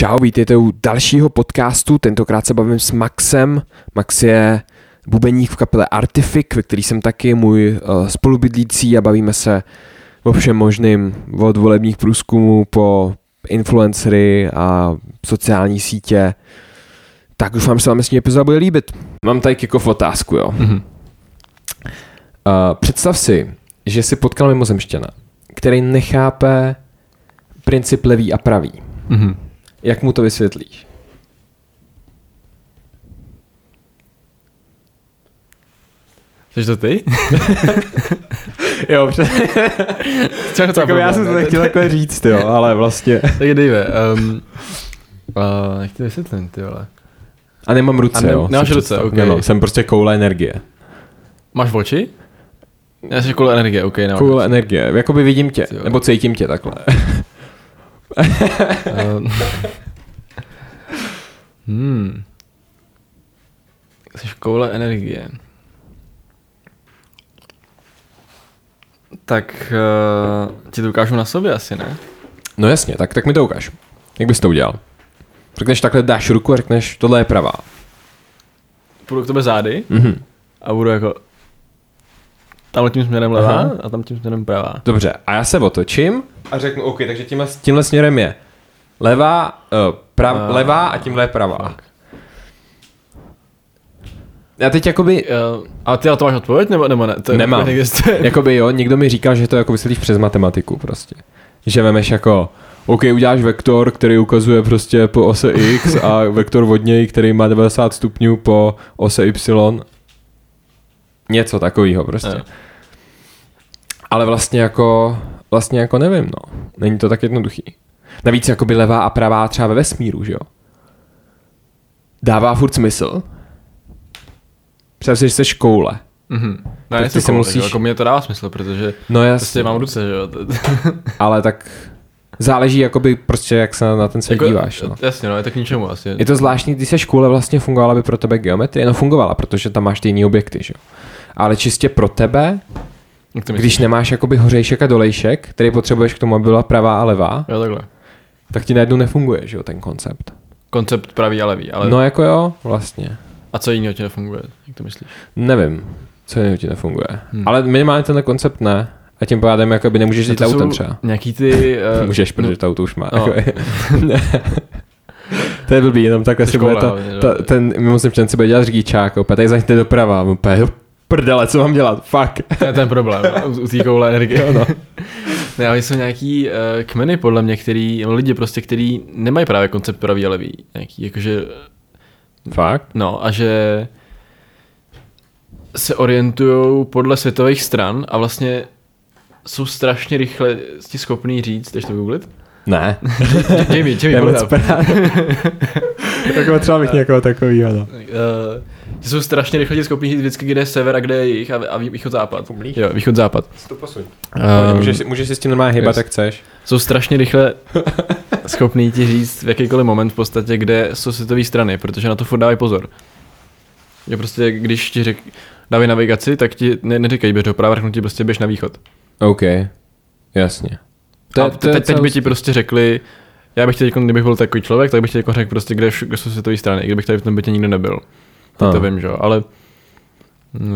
Čau, vítejte u dalšího podcastu, tentokrát se bavím s Maxem. Max je bubeník v kapele Artific, ve který jsem taky můj uh, spolubydlící a bavíme se o všem možným, od volebních průzkumů po influencery a sociální sítě. Tak doufám, že se vám dnešní epizoda bude líbit. Mám tady jako otázku, jo. Mm-hmm. Uh, představ si, že si potkal mimozemštěna, který nechápe princip levý a pravý. Mm-hmm. Jak mu to vysvětlíš? Jsi to ty? jo, přesně. tak já jsem to nechtěl takhle říct, jo, ale vlastně. tak dejme. Um, uh, jak to vysvětlím, ty vole. A nemám ruce, ne, jo. Nemáš ruce, ok. No, jsem prostě koule energie. Máš oči? Já jsem koule energie, ok. Koule energie, jakoby vidím tě, nebo cítím tě takhle. Um, hmm. Jsi koule energie. Tak uh, ti to ukážu na sobě asi, ne? No jasně, tak, tak mi to ukáž. Jak bys to udělal? Řekneš takhle, dáš ruku a řekneš, tohle je pravá. Půjdu k tebe zády mm-hmm. a budu jako tam tím směrem levá Aha. a tam tím směrem pravá. Dobře, a já se otočím a řeknu, OK, takže tímhle, tímhle směrem je levá, uh, prav, uh, levá a tímhle je pravá. Fuck. Já teď jakoby... Uh, a ty na to máš odpověď, nebo, nebo ne? To Nemám. jakoby jo, někdo mi říkal, že to jako vysvětlíš přes matematiku prostě. Že vemeš jako, OK, uděláš vektor, který ukazuje prostě po ose x a vektor od něj, který má 90 stupňů po ose y. Něco takového prostě. Uh. Ale vlastně jako, vlastně jako nevím, no. Není to tak jednoduchý. Navíc jakoby levá a pravá třeba ve vesmíru, že jo? Dává furt smysl, Představ si, že jsi koule. Mm-hmm. No, tak ty se musíš... jako mě to dává smysl, protože no, jasný. prostě mám ruce, že jo. Ale tak záleží jakoby prostě, jak se na ten svět jako, díváš. No. Jasně, no, je to k ničemu asi. Je to zvláštní, když se škole vlastně fungovala by pro tebe geometrie, no fungovala, protože tam máš ty jiný objekty, že jo. Ale čistě pro tebe, když nemáš jakoby hořejšek a dolejšek, který potřebuješ k tomu, aby byla pravá a levá, jo, takhle. tak ti najednou nefunguje, že jo, ten koncept. Koncept pravý a levý, ale... No jako jo, vlastně. A co jiného ti nefunguje? Jak to myslíš? Nevím, co jiného ti nefunguje. Hmm. Ale minimálně tenhle koncept ne. A tím pádem jakoby nemůžeš jít autem třeba. Nějaký ty... Uh, Můžeš, protože to auto už má. No. to je blbý, jenom takhle si bude ta, ta, ten mimozemšťan si bude dělat řidičák, opět tady zaňte doprava, úplně prdele, co mám dělat, fuck. To je ten problém, u, té koule energie. no. Ne, ale jsou nějaký uh, kmeny, podle mě, který, no, lidi prostě, který nemají právě koncept pravý a levý. Nějaký, jakože Fakt? No a že se orientují podle světových stran a vlastně jsou strašně rychle ti schopný říct, chceš to googlit? Ne. Jamie, Jamie, moc Jako třeba bych někoho takovýho, no. Uh, jsou strašně rychle ti schopný říct vždycky, kde je sever a kde je jich a, a východ západ. Jo, východ západ. To posuň. Um, můžeš, můžeš si s tím normálně hýbat, jak chceš. Jsou strašně rychle schopný ti říct v jakýkoliv moment v podstatě, kde jsou světové strany, protože na to furt dávají pozor. Je prostě, když ti řek, dávají navigaci, tak ti ne, neříkají běž doprava, řeknu ti prostě běž na východ. OK, jasně. To, a te, teď, teď by ti prostě řekli, já bych teď, kdybych byl takový člověk, tak bych ti jako řekl prostě, kde, kde jsou světové strany, i kdybych tady v tom bytě nikdy nebyl. To, to vím, že jo, ale... Uh,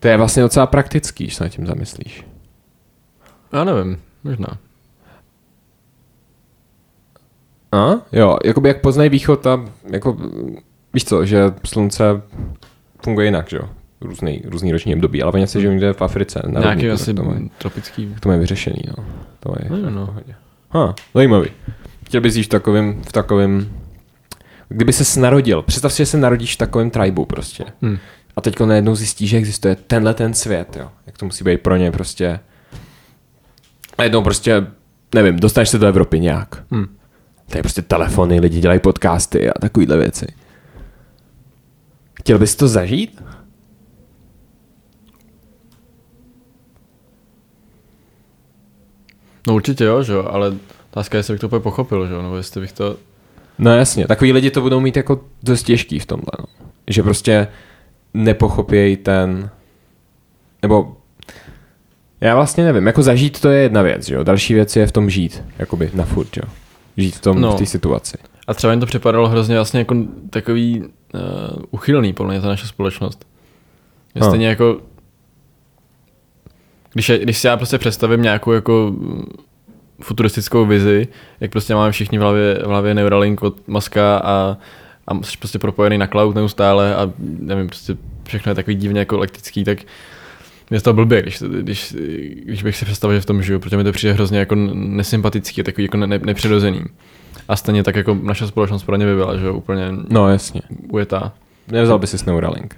to je vlastně docela praktický, když se nad tím zamyslíš. Já nevím, možná. A? Jo, jakoby jak poznají východ a jako, víš co, že slunce funguje jinak, že jo? Různý, různý roční období, ale oni se žijou někde v Africe. Na Nějaký rovníku, asi to mají, tropický. To mají vyřešený, no. To je no, no. Ha, zajímavý. Chtěl bys jít v takovém, v takovém, kdyby se narodil, představ si, že se narodíš v takovém tribu prostě. Hmm. A teď najednou zjistíš, že existuje tenhle ten svět, jo. Jak to musí být pro ně prostě. A jednou prostě, nevím, dostaneš se do Evropy nějak. Hmm Tady prostě telefony, lidi dělají podcasty a takovýhle věci. Chtěl bys to zažít? No určitě jo, že jo, ale otázka je, jestli bych to úplně pochopil, že jo, nebo jestli bych to... No jasně, takový lidi to budou mít jako dost těžký v tomhle, no. Že prostě nepochopějí ten... Nebo já vlastně nevím, jako zažít to je jedna věc, že jo, další věc je v tom žít, jakoby na furt, jo. žít v tom, No. v té situaci. A třeba jim to připadalo hrozně vlastně jako takový uh, uchylný, podle mě, ta naše společnost. Je No. stejně jako, když, je, když si já prostě představím nějakou jako futuristickou vizi, jak prostě máme všichni v hlavě, v hlavě Neuralink od Maska a, a jsi prostě propojený na cloud neustále a nevím, prostě všechno je takový divně jako elektrický, tak mě to blbě, když, když, když bych si představil, že v tom žiju, protože mi to přijde hrozně jako nesympatický, takový jako ne, nepřirozený. A stejně tak jako naše společnost pro ně by byla, že jo, úplně No jasně. ujetá. Nevzal by si s Neuralink.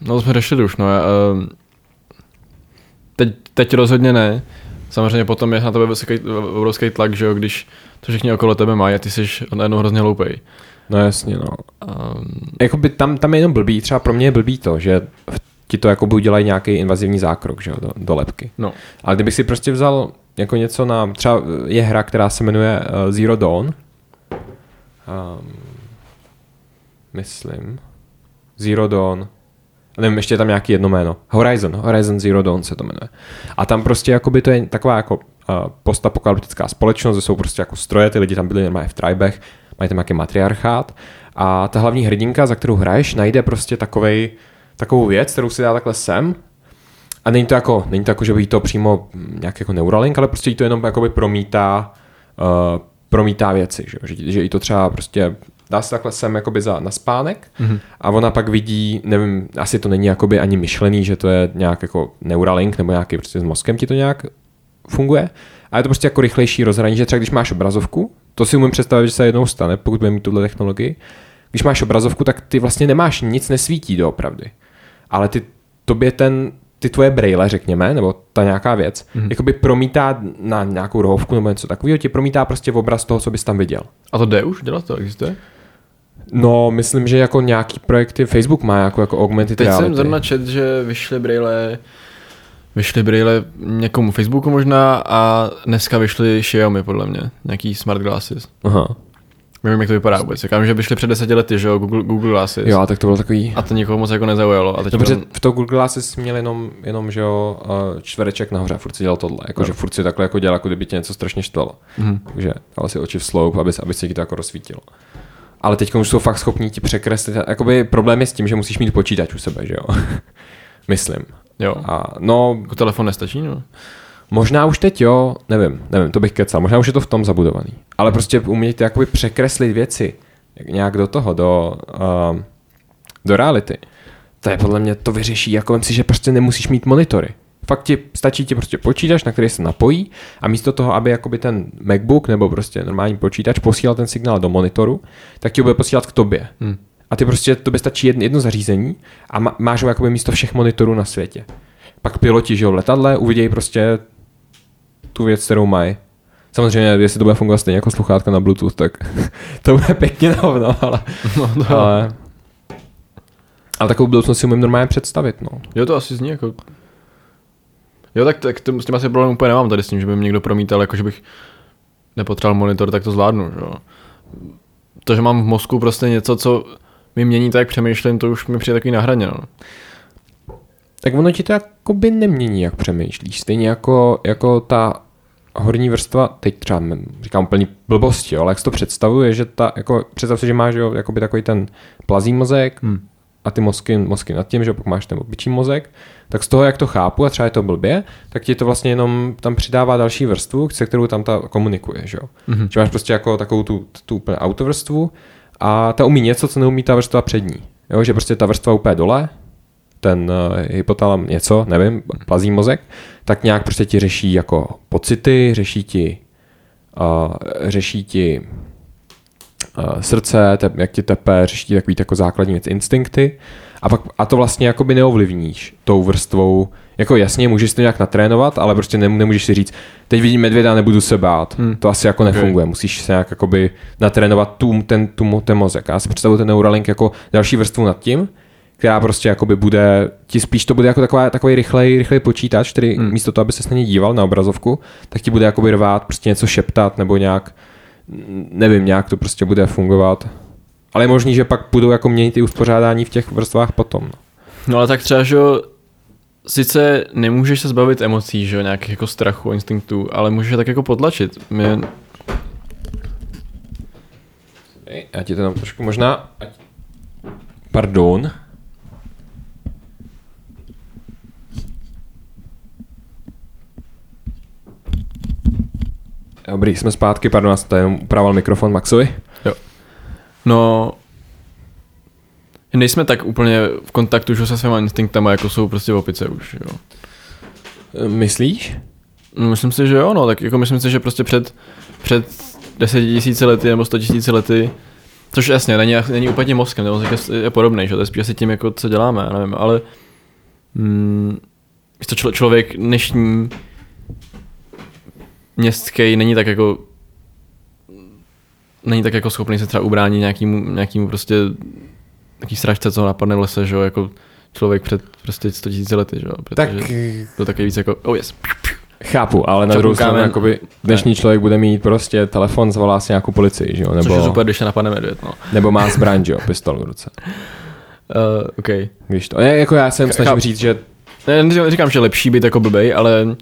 No to jsme řešili už, no. Já, ehm, teď, teď rozhodně ne. Samozřejmě potom je na tebe vysoký, obrovský tlak, že jo, když to všichni okolo tebe mají a ty jsi najednou hrozně hloupej. No jasně, no. Um, Jakoby tam, tam je jenom blbý, třeba pro mě je blbý to, že ti to jako udělají nějaký invazivní zákrok, že jo, do, do lepky. no, Ale kdybych si prostě vzal jako něco na, třeba je hra, která se jmenuje uh, Zero Dawn. Um, myslím. Zero Dawn. Nevím, ještě je tam nějaký jedno jméno. Horizon, Horizon Zero Dawn se to jmenuje. A tam prostě jakoby to je taková jako uh, postapokalyptická společnost, kde jsou prostě jako stroje, ty lidi tam byli normálně v tribech, mají tam nějaký matriarchát a ta hlavní hrdinka, za kterou hraješ, najde prostě takovej, takovou věc, kterou si dá takhle sem a není to jako, není to jako, že by jí to přímo nějak jako Neuralink, ale prostě jí to jenom jakoby promítá, uh, promítá věci, že, že, že jí to třeba prostě dá se takhle sem jakoby za, na spánek Mhm. a ona pak vidí, nevím, asi to není jakoby ani myšlený, že to je nějak jako Neuralink nebo nějaký prostě s mozkem ti to nějak funguje. A je to prostě jako rychlejší rozhraní, že třeba když máš obrazovku, to si umím představit, že se jednou stane, pokud budeme mít tuhle technologii, když máš obrazovku, tak ty vlastně nemáš nic nesvítí doopravdy. Ale ty, tobě ten, ty tvoje braille, řekněme, nebo ta nějaká věc, mm-hmm. jakoby promítá na nějakou rohovku nebo něco takového, ti promítá prostě v obraz toho, co bys tam viděl. a to jde už dělat, to existuje? No, myslím, že jako nějaký projekty Facebook má jako, jako augmented Teď reality. jsem zrovna čet, že vyšly brýle, vyšly brýle někomu Facebooku možná a dneska vyšly Xiaomi podle mě, nějaký smart glasses. Aha. Nevím, jak to vypadá vůbec. Říkám, že vyšly před deseti lety, že jo, Google, Google Glasses. Jo, tak to bylo takový... A to nikoho moc jako nezaujalo. A teď Dobře, on- v toho Google Glasses měl jenom, jenom že jo, eh, čtvereček nahoře a furt si dělal tohle. Jako, že furt si takhle jako dělal, jako kdyby tě něco strašně štvalo. Mhm. Takže dal si oči v sloup, aby, aby se ti to jako rozsvítilo. Ale teď už jsou fakt schopní ti překreslit. Jakoby problém je s tím, že musíš mít počítač u sebe, že jo. Myslím. Jo. A no, Jako telefon nestačí, no? možná už teď jo, nevím, nevím, to bych kecal. Možná už je to v tom zabudovaný. Ale prostě umět jakoby překreslit věci jak nějak do toho, do, um, do reality. To je podle mě, to vyřeší, jako si, že prostě nemusíš mít monitory. Fakt ti, stačí ti prostě počítač, na který se napojí a místo toho, aby jakoby ten MacBook nebo prostě normální počítač posílal ten signál do monitoru, tak ti ho bude posílat k tobě. Hm. A ty prostě, tobě stačí jedno, jedno zařízení a má, máš ho jakoby místo všech monitorů na světě. Pak piloti, že jo, v letadle uvidějí prostě tu věc, kterou mají. Samozřejmě, jestli to bude fungovat stejně jako sluchátka na Bluetooth, tak to bude pěkně na hovno, ale, no to, ale, ale takovou budoucnost si umím normálně představit, no. Jo, to asi zní jako... Jo, tak, tak to, s tím asi problém úplně nemám tady s tím, že by mi někdo promítal, jako že bych nepotřeboval monitor, tak to zvládnu, že jo. To, že mám v mozku prostě něco, co mi mění to, jak přemýšlím, to už mi přijde takový na hraně, no. Tak ono ti to jakoby nemění, jak přemýšlíš. Stejně jako, jako ta horní vrstva, teď třeba říkám úplně blbosti, jo, ale jak si to představuje, že ta, jako, představ si, že máš jo, jakoby takový ten plazí mozek Hm. A ty mozky, mozky nad tím, že pak máš ten obyčí mozek, tak z toho, jak to chápu, a třeba je to blbě, tak ti to vlastně jenom tam přidává další vrstvu, se kterou tam ta komunikuje, že jo. Mhm. Že máš prostě jako takovou tu, tu úplně autovrstvu a ta umí něco, co neumí ta vrstva před ní. Jo, že prostě ta vrstva úplně dole, ten uh, hypotalam něco, nevím, plazí mozek, tak nějak prostě ti řeší jako pocity, řeší ti, uh, řeší ti srdce, te, jak ti tepe, řeší ti takový jako základní věc, instinkty a, pak, a to vlastně jakoby neovlivníš tou vrstvou, jako jasně, můžeš si to nějak natrénovat, ale prostě nem, nemůžeš si říct, teď vidím medvěda, nebudu se bát. Hmm. To asi jako nefunguje. Musíš se nějak jakoby natrénovat tu, ten, tu, ten mozek. Já si představuji ten Neuralink jako další vrstvu nad tím, která prostě jakoby bude, ti spíš to bude jako taková, takový rychlej, rychlej počítač, který Hmm. místo toho, aby se na něj díval na obrazovku, tak ti bude jakoby rvát, prostě něco šeptat nebo nějak, nevím, nějak to prostě bude fungovat. Ale je možný, že pak budou jako měnit ty uspořádání v těch vrstvách potom. no. No ale tak třeba, že jo, sice nemůžeš se zbavit emocí, že jo, nějakých jako strachu, instinktů, ale můžeš je tak jako potlačit. My, Ej, Já ti to tam trošku možná... Pardon. Dobrý, jsme zpátky, pardon, já jsem tady jenom upravoval mikrofon Maxovi. no, nejsme tak úplně v kontaktu že, se svýma instinktama, jako jsou prostě opice už, jo. E, Myslíš? No, myslím si, že jo, no, tak jako myslím si, že prostě před, před deseti tisíci lety nebo sto tisíci lety, což jasně není, není úplně mozkem, nebo je, je podobný, že to je spíš asi tím, jako co děláme, já nevím, ale mm, to člo, člověk dnešní městský není tak jako není tak jako schopný se třeba ubránit nějakýmu, nějakýmu prostě nějaký sračce, co ho napadne v lese, že jo, jako člověk před prostě 100 000 lety, že jo, Tak protože to taky víc jako, oh yes, chápu, ale na druhou stranu, jakoby dnešní člověk bude mít prostě telefon, zavolá si nějakou policii, že jo, což je nebo, super, když se napadne medvěd, no. nebo má zbraň, že jo, pistol v ruce. Uh, OK. Víš to, je, jako já jsem chápu. říct, že Ne, neříkám- neříkám, že lepší být jako blbej, ale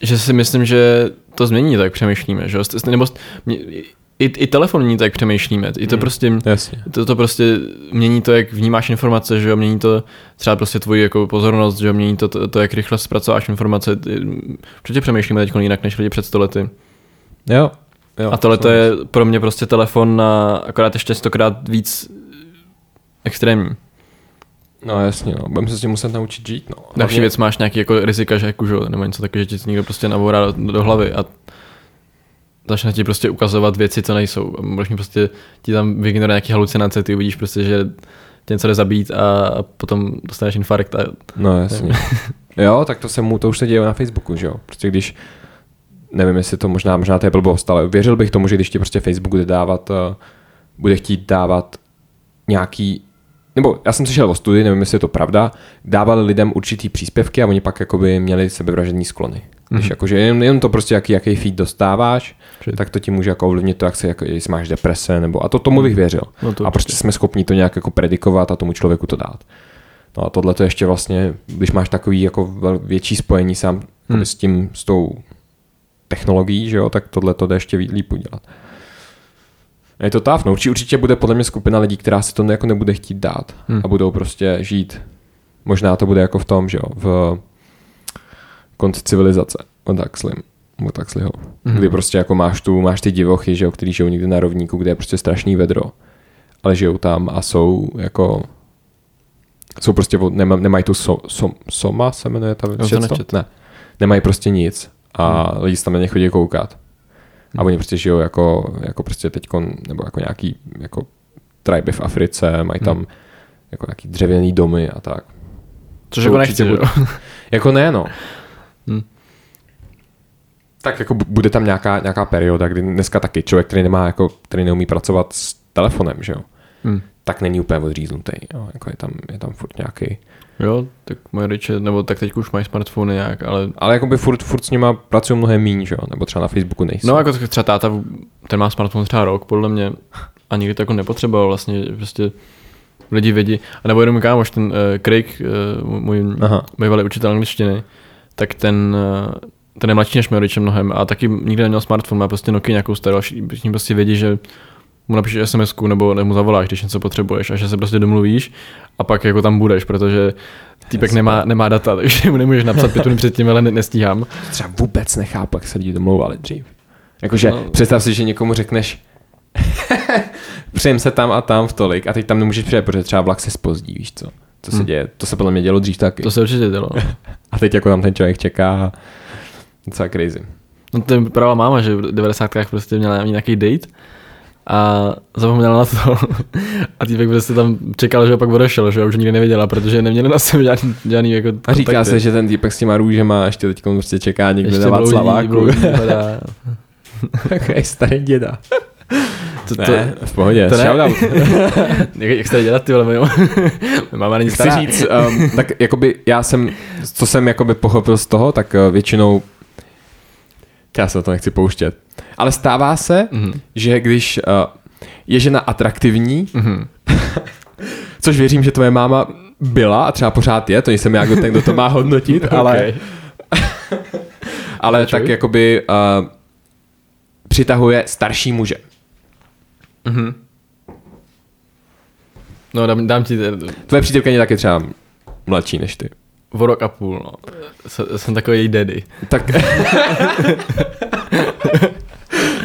že si myslím, že to změní to, jak přemýšlíme, že Nebo mě- i, i telefon mění to, jak přemýšlíme. I to Hmm. prostě, jasně. to, to prostě mění to, jak vnímáš informace, že jo? Mění to třeba prostě tvoji jako pozornost, že jo? Mění to, to, to jak rychle zpracováš informace. Určitě přemýšlíme teď jinak než lidi před stolety. Jo. jo A tohle to je pro mě prostě telefon na akorát ještě stokrát víc extrémní. No jasně, no. budeme se s tím muset naučit žít, no. Další věc máš nějaký jako rizika, že jako, že nebo něco takového, že ti někdo prostě nabourá do, do, hlavy a začne ti prostě ukazovat věci, co nejsou. Možná prostě ti tam vygeneruje nějaký halucinace, ty uvidíš prostě, že tě něco jde zabít a, potom dostaneš infarkt a No jasně. jo, tak to se mu, to už se děje na Facebooku, že jo. Prostě když, nevím, jestli to možná, možná to je blbost, ale věřil bych tomu, že když ti prostě Facebook bude dávat, uh, bude chtít dávat nějaký, nebo já jsem slyšel o studii, nevím, jestli je to pravda, dávali lidem určitý příspěvky a oni pak jakoby měli sebevražední sklony. Když Mhm. jakože jen, jen to prostě, jaký, jaký feed dostáváš, Shit. tak to ti může jako ovlivnit to, jak se, jako, jestli máš deprese, nebo a to tomu bych věřil. no to a prostě jsme schopni to nějak jako predikovat a tomu člověku to dát. No a tohle to ještě vlastně, když máš takový jako větší spojení sám Hmm. hmm. s tím, s tou technologií, že jo, tak tohle to jde ještě líp udělat. Je to tough, no určitě, určitě bude podle mě skupina lidí, která si to jako nebude chtít dát Hmm. a budou prostě žít. Možná to bude jako v tom, že jo, v konci civilizace od Huxley, od Huxleyho, Mhm. kdy prostě jako máš tu, máš ty divochy, že jo, který žijou někde na rovníku, kde je prostě strašný vedro, ale žijou tam a jsou jako jsou prostě, nema, nemají tu so, so, soma, se jmenuje ta nečet. Ne, nemají prostě nic a hmm. lidi se tam na ně chodí koukat. A Hmm. oni prostě žijou jako, jako prostě teďkon, nebo jako nějaký jako tribe v Africe, mají tam Hmm. jako nějaký dřevěný domy a tak. Což to jako nechci, bude. Jako ne, no. Hmm. Tak jako bu- bude tam nějaká, nějaká perioda, kdy dneska taky člověk, který nemá, jako, který neumí pracovat s telefonem, že jo, Hm. tak není úplně odříznutý. Jo. Jako je, tam, je tam furt nějaký. Jo, tak moje rodiče, nebo tak teď už mají smartfony nějak, ale Ale jako by furt, furt s nima pracují mnohem míň, že jo, nebo třeba na Facebooku nejsou. No jako třeba táta, ten má smartphone třeba rok, podle mě, a nikdy to jako nepotřeboval vlastně, prostě lidi vědí, a nebo jenom kámoš, ten uh, Craig, uh, můj Aha. bývalý učitel angličtiny, tak ten, uh, ten je mladší než moje rodiče mnohem a taky nikdy neměl smartphone, má prostě Nokia nějakou starou všichni prostě vědí, že mu napíšeš sms nebo, nebo mu zavoláš, když něco potřebuješ a že se prostě domluvíš a pak jako tam budeš, protože týpek nemá, nemá data, takže mu nemůžeš napsat pět minut předtím, ale ne, nestíhám. Třeba vůbec nechápu, jak se lidi domlouvali dřív. Jakože No. představ si, že někomu řekneš přijem se tam a tam v tolik a teď tam nemůžeš přijet, protože třeba vlak se spozdí, víš co? To se Hmm. děje, to se podle mě dělo dřív taky. To se určitě dělo. A teď jako tam ten člověk čeká a docela crazy. No to je právě máma, že v 90. prostě měla nějaký date a zapomněla na to. A týpek prostě tam čekal, že ho pak odešel, že ho už nikdy nevěděla, protože neměli na sebe žádný, žádný jako A říká kontakty. se, že ten týpek s těma růžema ještě teď prostě čeká někde Ještě na bloudí, Václaváku. bloudí, hledá. Takový starý děda. To, to, Ne, v pohodě, to ne. jak, jak se dělat ty vole, moje máma není Chci stará. říct, um, tak jakoby já jsem, co jsem jakoby pochopil z toho, tak uh, většinou, já se to nechci pouštět, ale stává se, Mhm. že když uh, je žena atraktivní, Mhm. což věřím, že tvoje máma byla a třeba pořád je, to jsem já, kdo ten, kdo to má hodnotit, ale, ale tak jakoby uh, přitahuje starší muže. Mhm. No, dám, dám ti Tvoje přítelkyně je taky třeba mladší než ty. O rok a půl, no. Jsem, takový její daddy. Tak,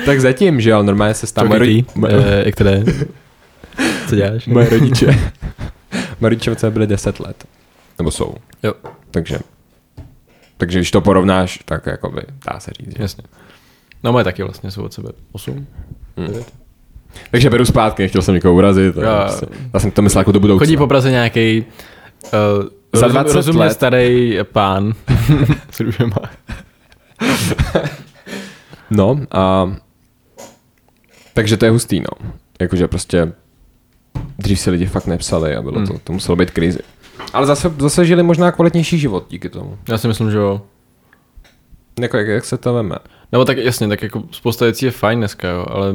tak zatím, že jo, normálně se stává. Moje, Eh, jak to jde? Co děláš? moje rodiče. moje rodiče byly 10 let. Nebo jsou. Jo. Takže, takže když to porovnáš, tak jakoby dá se říct. Že? Jasně. No moje taky vlastně jsou od sebe 8. Hmm. Takže beru zpátky, nechtěl jsem někoho urazit. Já- Já, prostě, já jsem to myslel jako do budoucna. Chodí po Praze nějaký uh, Za 20 rozumně let. starý pán s růžema. No a takže to je hustý, no. Jakože prostě dřív si lidi fakt nepsali a bylo Hmm. to, to muselo být krizi. Ale zase, zase žili možná kvalitnější život díky tomu. Já si myslím, že jo. Jako, jak, jak se to veme? Nebo tak jasně, tak jako spousta věcí je fajn dneska, jo, ale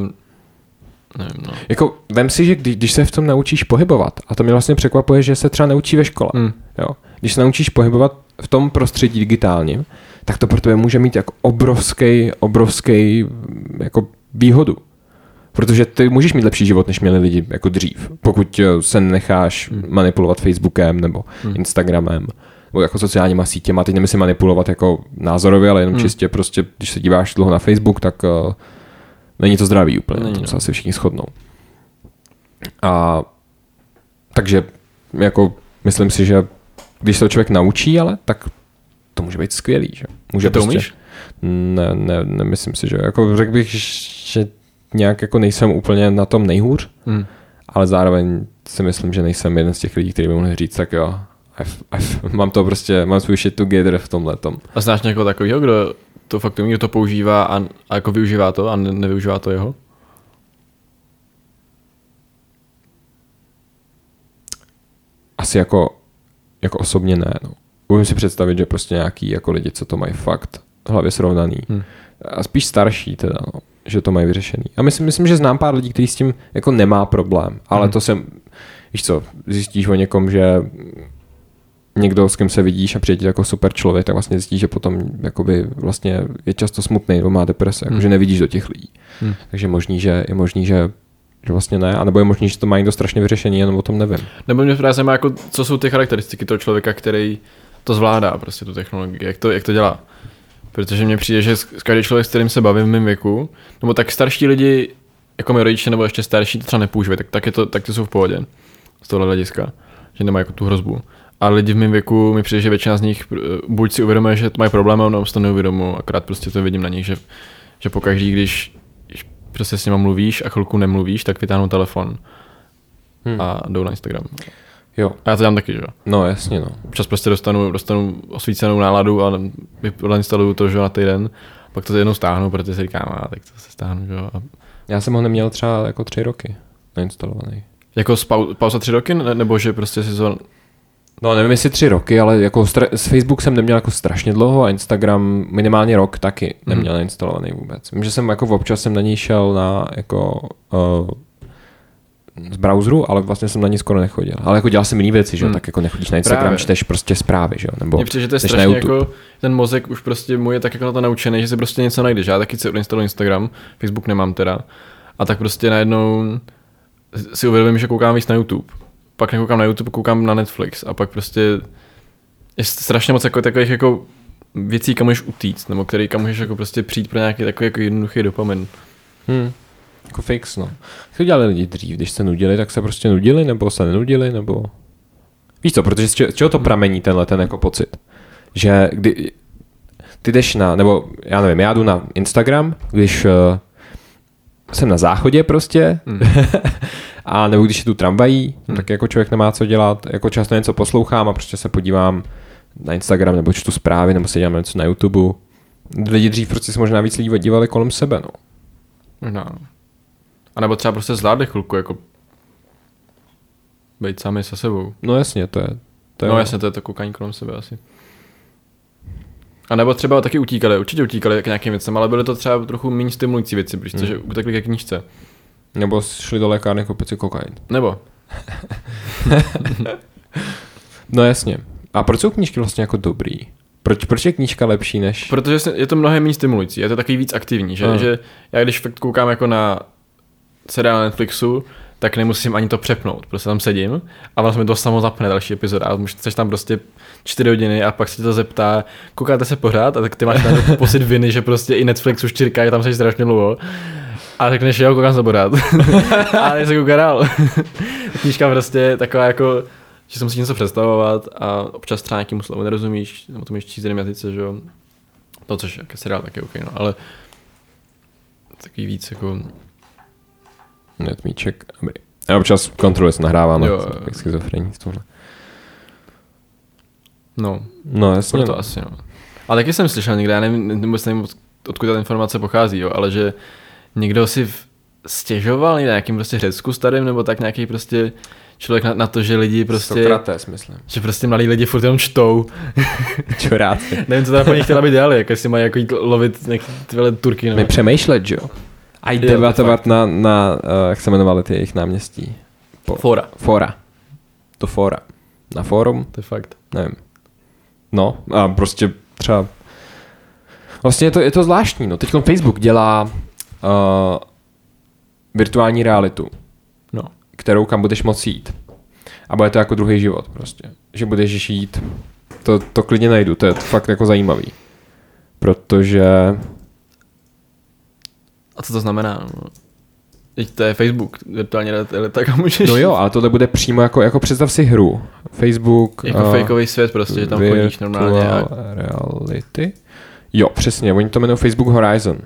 nevím, no. Jako, vem si, že když, když se v tom naučíš pohybovat, a to mě vlastně překvapuje, že se třeba neučí ve škole, Hmm. jo. Když se naučíš pohybovat v tom prostředí digitálním, tak to pro tebe může mít jako obrovský, obrovský jako výhodu. Protože ty můžeš mít lepší život, než měli lidi jako dřív, pokud eh, se necháš Hmm. manipulovat Facebookem nebo Hmm. Instagramem nebo jako sociálníma sítěma. Teď nemyslím manipulovat jako názorově, ale jenom Hmm. čistě prostě, když se díváš dlouho na Facebook, tak uh, není to zdravý úplně, Není, není, to no. se asi všichni shodnou. A takže jako myslím si, že když se to člověk naučí, ale tak to může být skvělý, že? Může Ty to umíš? Ne, ne, nemyslím si, že jako řekl bych, že nějak jako nejsem úplně na tom nejhůř, Hmm. ale zároveň si myslím, že nejsem jeden z těch lidí, který by mohl říct, tak jo, I've, I've, mám to prostě, mám svůj shit together v tom letom. A znáš někoho takového, kdo to fakt umí, to používá a, a jako využívá to a ne, nevyužívá to jeho? Asi jako, jako osobně ne, no. Umím si představit, že prostě nějaký jako lidi, co to mají fakt hlavě srovnaný. Hmm. A spíš starší teda, no, že to mají vyřešený. A myslím, myslím, že znám pár lidí, kteří s tím jako nemá problém, ale Hmm. to jsem, víš co, zjistíš o někom, že někdo, s kým se vidíš a přijde jako super člověk, tak vlastně zjistíš, že potom jakoby vlastně je často smutný nebo má deprese, Hmm. jako, že nevidíš do těch lidí. Hmm. Takže možný, že je možný, že, že vlastně ne, anebo je možný, že to má někdo strašně vyřešený, jenom o tom nevím. Nebo mě právě zajímá, jako, co jsou ty charakteristiky toho člověka, který to zvládá, prostě tu technologii, jak to, jak to dělá. Protože mně přijde, že s- každý člověk, s kterým se bavím v mém věku, nebo tak starší lidi, jako moji rodiče nebo ještě starší, to třeba nepoužívají, tak, tak, je to, tak to jsou v pohodě z tohle hlediska, že nemají jako tu hrozbu. A lidi v mém věku mi přijde, že většina z nich eh, buď si uvědomuje, že mají problém, nebo si to neuvědomují, akorát prostě to vidím na nich, že, že pokaždý, když, když prostě s nima mluvíš a chvilku nemluvíš, tak vytáhnou telefon Hmm. a jdou na Instagram. Jo, A já to dělám taky, že jo. no jasně no. Občas prostě dostanu, dostanu osvícenou náladu a instaluju to, že na týden. Pak to jednou stáhnu, protože si říkám, a tak to se stáhnu, že jo. A Já jsem ho neměl třeba jako tři roky nainstalovaný. jako z pau, pauza tři roky, ne, nebo že prostě si to... No nevím jestli tři roky, ale jako stra- s Facebook jsem neměl jako strašně dlouho a Instagram minimálně rok taky neměl Mhm. nainstalovaný vůbec. Vím, že jsem jako občas jsem na něj šel na jako uh, z browseru, ale vlastně jsem na ní skoro nechodil. Ale jako dělal jsem jiné věci, že jo, Hmm. tak jako nechodíš na Instagram, Právě. čteš prostě zprávy, že jo, nebo Mně přijde, že to je strašně jako, ten mozek už prostě můj je tak jako na to naučený, že si prostě něco najdeš. Já taky si odinstaluji Instagram, Facebook nemám teda. A tak prostě najednou si uvědomím, že koukám víc na YouTube. Pak nekoukám na YouTube, koukám na Netflix a pak prostě je strašně moc jako takových jako věcí, kam můžeš utíct, nebo který kam můžeš jako prostě přijít pro nějaký takový jako jednoduchý dopamin. Hmm. Jako fix, no. To dělali lidi dřív? Když se nudili, tak se prostě nudili, nebo se nenudili, nebo... Víš co, protože z z čeho to pramení tenhle ten jako pocit? Že kdy, ty jdeš na, nebo já nevím, já jdu na Instagram, když uh, jsem na záchodě prostě, Hmm. a nebo když je tu tramvají, Hmm. tak jako člověk nemá co dělat, jako často něco poslouchám a prostě se podívám na Instagram, nebo čtu zprávy, nebo se dělám něco na YouTube. Lidi dřív prostě se možná víc lidí dívali kolem sebe, no. No. A nebo třeba prostě zvládli chvilku jako být sami se sebou. No jasně, to je. To je no jasně, to je to koukání kolem sebe asi. A nebo třeba taky utíkali, určitě utíkali k nějakým věcem, ale byly to třeba trochu méně stimulující věci, protože Hmm. utekli ke knížce. Nebo šli do lékárny koupit si kokain. Nebo, No jasně. A proč jsou knížky vlastně jako dobrý? Proč, proč je knížka lepší než... Protože je to mnohem méně stimulující, je to takový víc aktivní, že, Aha. že já když fakt koukám jako na seriál na Netflixu, tak nemusím ani to přepnout, prostě tam sedím a vlastně mi to samo zapne další epizoda a chceš tam prostě čtyři hodiny a pak se tě to zeptá, koukáte se pořád a tak ty máš tam pocit viny, že prostě i Netflix už ti říká, že tam jsi strašně dlouho a řekneš, jo, koukám se pořád. a se kouká dál. Knížka prostě je taková jako, že se musíš něco představovat a občas třeba nějakému slovu nerozumíš, nebo to můžeš číst v jiném jazyce, že jo. To, což jako seriál taky OK, no, ale takový víc jako, Netmíček. Dobrý. A občas kontroluje se nahrává, Jo, no, jak schizofrení v tomhle. no, No jasně. proto no. asi, no. Ale taky jsem slyšel někde, já nevím, vůbec nevím, od- odkud ta informace pochází, jo, ale že někdo si stěžoval na nějakým prostě Řecku starým, nebo tak nějaký prostě člověk na, na to, že lidi prostě, Sokrates, myslím. že prostě mladí lidi furt jenom čtou. Čuráci. nevím, co teda po nich chtěla by dělali, jako jestli mají jako jít lovit nějaký ty vole turky, nebo... My přemýšlet, že jo? To je debatovat fakt. na, na uh, jak se jmenovaly ty jejich náměstí? Po, Fora, fora. To fora. Na fórum? to je fakt. Nevím. No a prostě třeba... Vlastně je to, je to zvláštní, no. Teď Facebook dělá uh, virtuální realitu, No. kterou kam budeš moct jít. A bude to jako druhý život prostě. Že budeš jít. To, to klidně najdu, to je fakt jako zajímavý. Protože... A co to znamená? No? Teď to je Facebook, virtuální realita, kam můžeš No jo, ale tohle bude přímo jako, jako představ si hru. Facebook... Jako eh, fakeový svět prostě, že tam chodíš normálně a reality. Jo, přesně, oni to jmenují Facebook Horizon.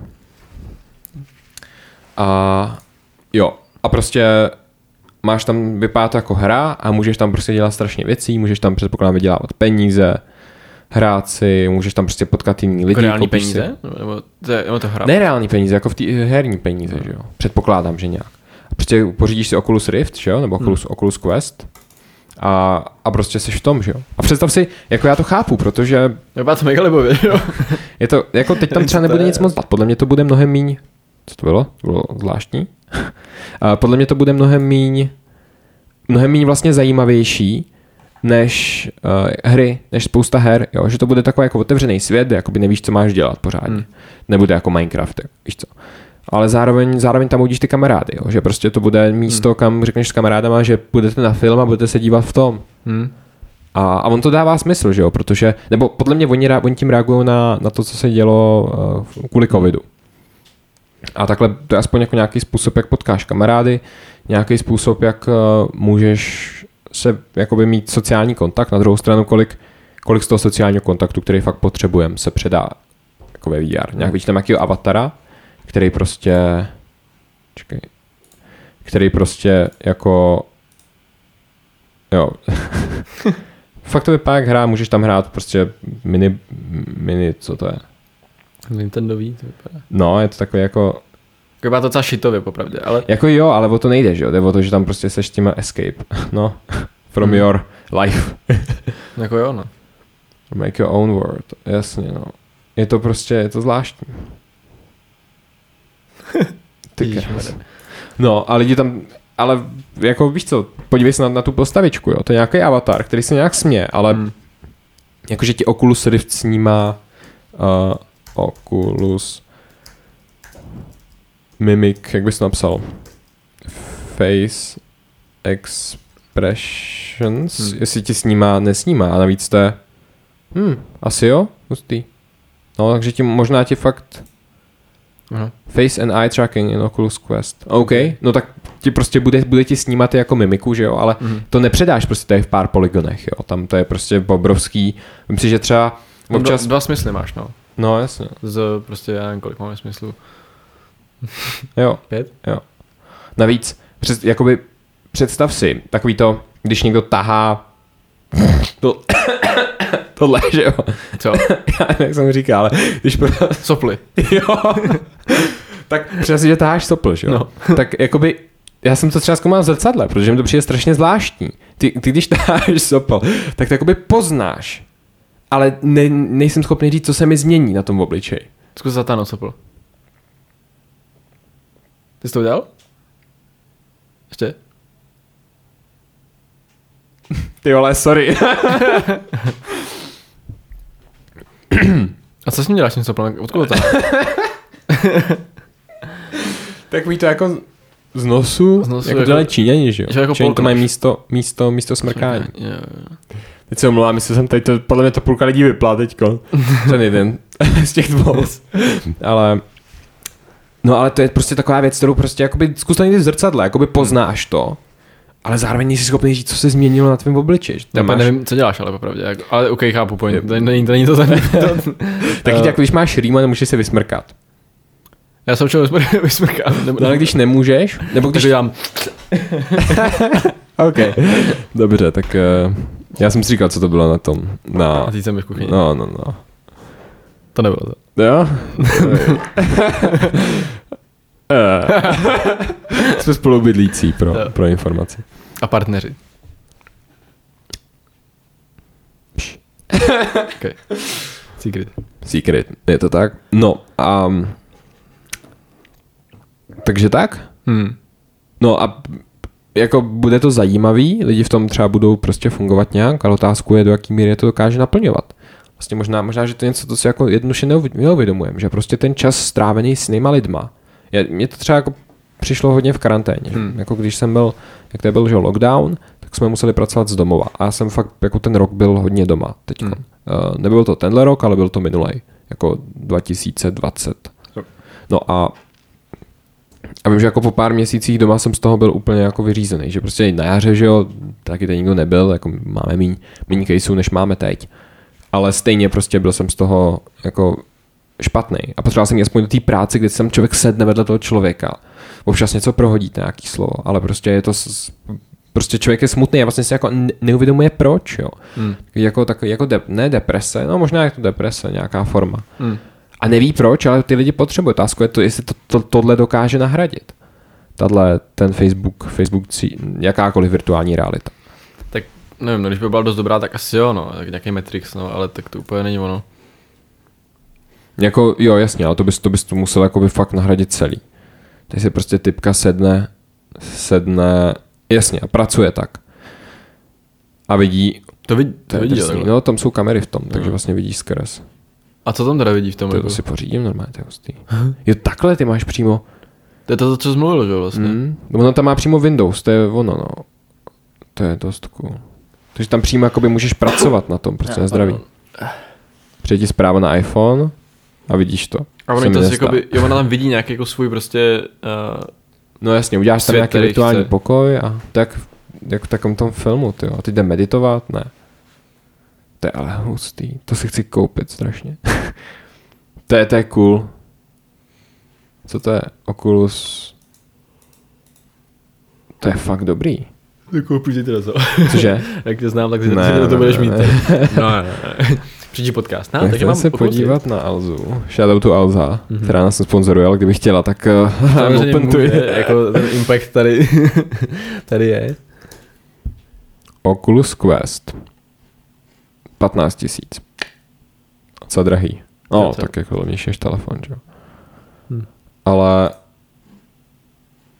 A jo, a prostě máš tam, vypadá to jako hra a můžeš tam prostě dělat strašně věcí, můžeš tam předpokládám vydělávat peníze, hrát si, můžeš tam prostě potkat jiný lidi. jako reální koupíš si- peníze? Nebo to je, nebo to hra? Ne reální peníze, jako v té herní peníze, že jo. Předpokládám, že nějak. A prostě pořídíš si Oculus Rift, že jo, nebo Oculus, hmm. Oculus Quest a, a prostě seš v tom, že jo. A představ si, jako já to chápu, protože Vypadá to mega libově, jo? je to, jako teď tam třeba nebude nic moc dělat. Podle mě to bude mnohem míň, co to bylo? To bylo zvláštní. a podle mě to bude mnohem míň, mnohem míň vlastně zajímavější, než uh, hry, než spousta her, jo? že to bude takový jako otevřený svět, kde jakoby nevíš, co máš dělat pořádně. Hmm. Hmm. Nebude jako Minecraft, víš co. Ale zároveň, zároveň tam uvidíš ty kamarády, jo? že prostě to bude místo, kam řekneš s kamarádama, že budete na film a budete se dívat v tom. Hm. A, a on to dává smysl, že jo, protože, nebo podle mě oni, oni tím reagují na, na to, co se dělo uh, kvůli covidu. A takhle to je aspoň jako nějaký způsob, jak potkáš kamarády, nějaký způsob, jak uh, můžeš se jakoby mít sociální kontakt, na druhou stranu, kolik, kolik z toho sociálního kontaktu, který fakt potřebujeme, se předá jako ve VR. Nějak víš tam nějakého avatara, který prostě čekej, který prostě jako jo fakt to vypadá jak hra, můžeš tam hrát prostě mini, mini, co to je? Nintendo to vypadá. No, je to takový jako, Vypadá to docela šitově, popravdě, ale jako jo, ale o to nejde, že jo, jde o to, že tam prostě seš tím escape, no, from Hmm. your life, jako jo, no. make your own world, jasně, no. Je to prostě, je to zvláštní. Ty. No, a lidi tam, ale jako víš co, podívej se na, na tu postavičku, jo, to je nějaký avatar, který se nějak směje, ale Hm. jakože ti Oculus Rift snímá uh, Oculus Mimic, jak bys to napsal? Face Expressions, Hmm. hmm. jestli ti snímá, nesnímá, a navíc to je, hm, asi jo, hustý. No, takže ti možná ti fakt Aha. Face and Eye Tracking in Oculus Quest. OK, no tak ti prostě bude, bude ti snímat jako mimiku, že jo, ale Mhm. to nepředáš prostě tady v pár polygonech, jo, tam to je prostě obrovský, myslím si, že třeba No, občas, dva, dva smysly máš, no. no jasně, Z prostě, já nevím, kolik máme smyslů. jo, Pět? navíc, před, jakoby, představ si, takový to, když někdo tahá to, tohle, že jo, Co? já nevím, jak jsem říkal, ale když pro, Soply. jo, tak si, že taháš sopl, že jo, No. tak jakoby já jsem to třeba zkoumal v zrcadle, protože mi to přijde strašně zvláštní. Ty, ty když taháš sopel, tak to jakoby poznáš, ale ne, nejsem schopný říct, co se mi změní na tom obličeji. Zkus zatáhnout sopl. Ty jsi to udělal? Ještě? Ty vole, sorry. A co s ním děláš tím soplem? Odkud to? tak ví to jako z nosu, Z nosu jako, jako- dělají Číňani, že jo? že jako Číňani to mají místo, místo, místo smrkání. Jo, jo. Teď se omlouvám, myslel jsem tady, to, podle mě to půlka lidí vyplá teďko. Ten jeden z těch dvou. ale, no ale to je prostě taková věc, kterou prostě jakoby zkus to někdy v zrcadle, jakoby poznáš to, ale zároveň nejsi schopný říct, co se změnilo na tvém obliči. Já máš, nevím, co děláš, ale popravdě. Jako, ale OK, chápu point. To není to, není to ten. to, taky jako když máš rýma, nemůžeš se vysmrkat. já jsem učil vysmr- vysmrkat. Nebo, No ale když nemůžeš, nebo když dělám, OK, dobře, tak uh, já jsem si říkal, co to bylo na tom. Na, a teď jsem v kuchyni. no, no, no. To nebylo to. Jo? Eh. Jsme spolubydlící pro, Jo. pro informaci. A partneři. Okay. Secret. Secret, je to tak? No, um, takže tak? Hmm. No a jako bude to zajímavý, lidi v tom třeba budou prostě fungovat nějak, ale otázku je, do jaký míry to dokáže naplňovat. Vlastně možná, možná že to je něco, co si jako jednoduše neuvěd- neuvědomujeme, že prostě ten čas strávený s jinýma lidma. Je, mně to třeba jako přišlo hodně v karanténě. Hmm. Jako když jsem byl, jak to byl, že lockdown, tak jsme museli pracovat z domova. A já jsem fakt jako ten rok byl hodně doma teď. Hmm. Uh, nebyl to tenhle rok, ale byl to minulej, jako 2020. Jo. No a a vím, že jako po pár měsících doma jsem z toho byl úplně jako vyřízený, že prostě na jaře, že jo, taky to nikdo nebyl, jako máme míň, míň caseů, než máme teď. Ale stejně prostě byl jsem z toho jako špatný. A potřeboval jsem aspoň do té práce, kde jsem člověk sedne vedle toho člověka. Občas něco prohodíte, nějaký slovo, ale prostě je to prostě člověk je smutný a vlastně si jako ne- neuvědomuje proč, jo. Hmm. Jako takový, jako de, ne deprese, no možná je to deprese, nějaká forma. Hmm. A neví proč, ale ty lidi potřebují. Otázka je to, jestli to, to, tohle dokáže nahradit. Tadle, ten Facebook, Facebook, jakákoliv virtuální realita. Nevím, no, když by byla dost dobrá, tak asi jo, no. Tak nějaký Matrix, no, ale tak to úplně není ono. Jako, jo, jasně, ale to bys to, bys to musel jakoby fakt nahradit celý. Teď si prostě typka sedne, sedne, jasně, a pracuje tak. A vidí, To, vidí, to to vidí, drsný. no tam jsou kamery v tom, takže No. vlastně vidíš skrz. A co tam teda vidí v tom? To, Jako? to si pořídím normálně, to je hustý. Jo, takhle ty máš přímo, To je to, co jsi mluvil, že jo, vlastně. Hmm. Ono tam má přímo Windows, to je ono, no. To je dost cool. Takže tam přímo jakoby můžeš pracovat na tom, prostě na zdraví. Přijde ti zpráva na iPhone a vidíš to. A ono to jakoby, jo, ona tam vidí nějaký jako svůj prostě, uh, No jasně, uděláš tam nějaký který virtuální chce. pokoj a tak jak v takovém tom filmu, ty A teď jde meditovat? Ne. To je ale hustý. To si chci koupit strašně. to, je, to je cool. Co to je? Oculus. To je fakt dobrý. Ty koupíš teda co? Cože? Jak tě znám, tak si Ne, ne, to budeš mít. ne. No, ne, ne. Přijdi podcast. No, takže mám se podívat na Alzu. Shoutoutu Alza, mm-hmm. která nás sponzoruje, ale kdybych chtěla, tak uh, open to it. jako ten impact tady, tady je. Oculus Quest. 15 tisíc. Co drahý. No, Docela. tak jako levnější než telefon, že jo. Hm. Ale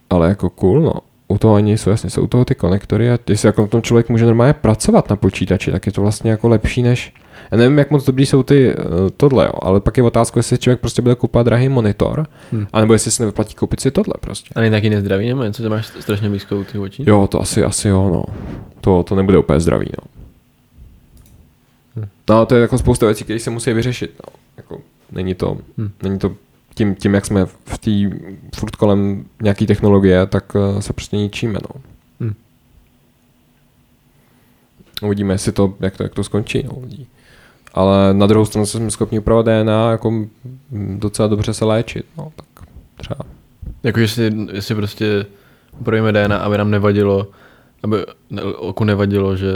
ale jako cool, no. U toho ani jsou jasně, jsou u toho ty konektory a jestli jako na tom člověk může normálně pracovat na počítači, tak je to vlastně jako lepší než já nevím, jak moc dobrý jsou ty uh, tohle, jo, ale pak je otázka, jestli člověk prostě bude kupovat drahý monitor, Hm. anebo jestli se nevyplatí koupit si tohle prostě. A není taky nezdravý, nebo něco, ty máš strašně blízko u těch očí? Jo, to asi, asi jo, no. To, to nebude úplně zdravý, no. No, to je jako spousta věcí, které se musí vyřešit, no. Jako, není to, Hm. není to tím, tím, jak jsme v té furt kolem nějaký technologie, tak uh, se prostě ničíme, no. Hm. Uvidíme, jestli to, jak to, jak to skončí, no, lidí. Ale na druhou stranu jsme schopni upravovat DNA, jako mm, docela dobře se léčit, no, tak třeba. Jako jestli, jestli prostě upravíme DNA, aby nám nevadilo, aby ne, oku nevadilo, že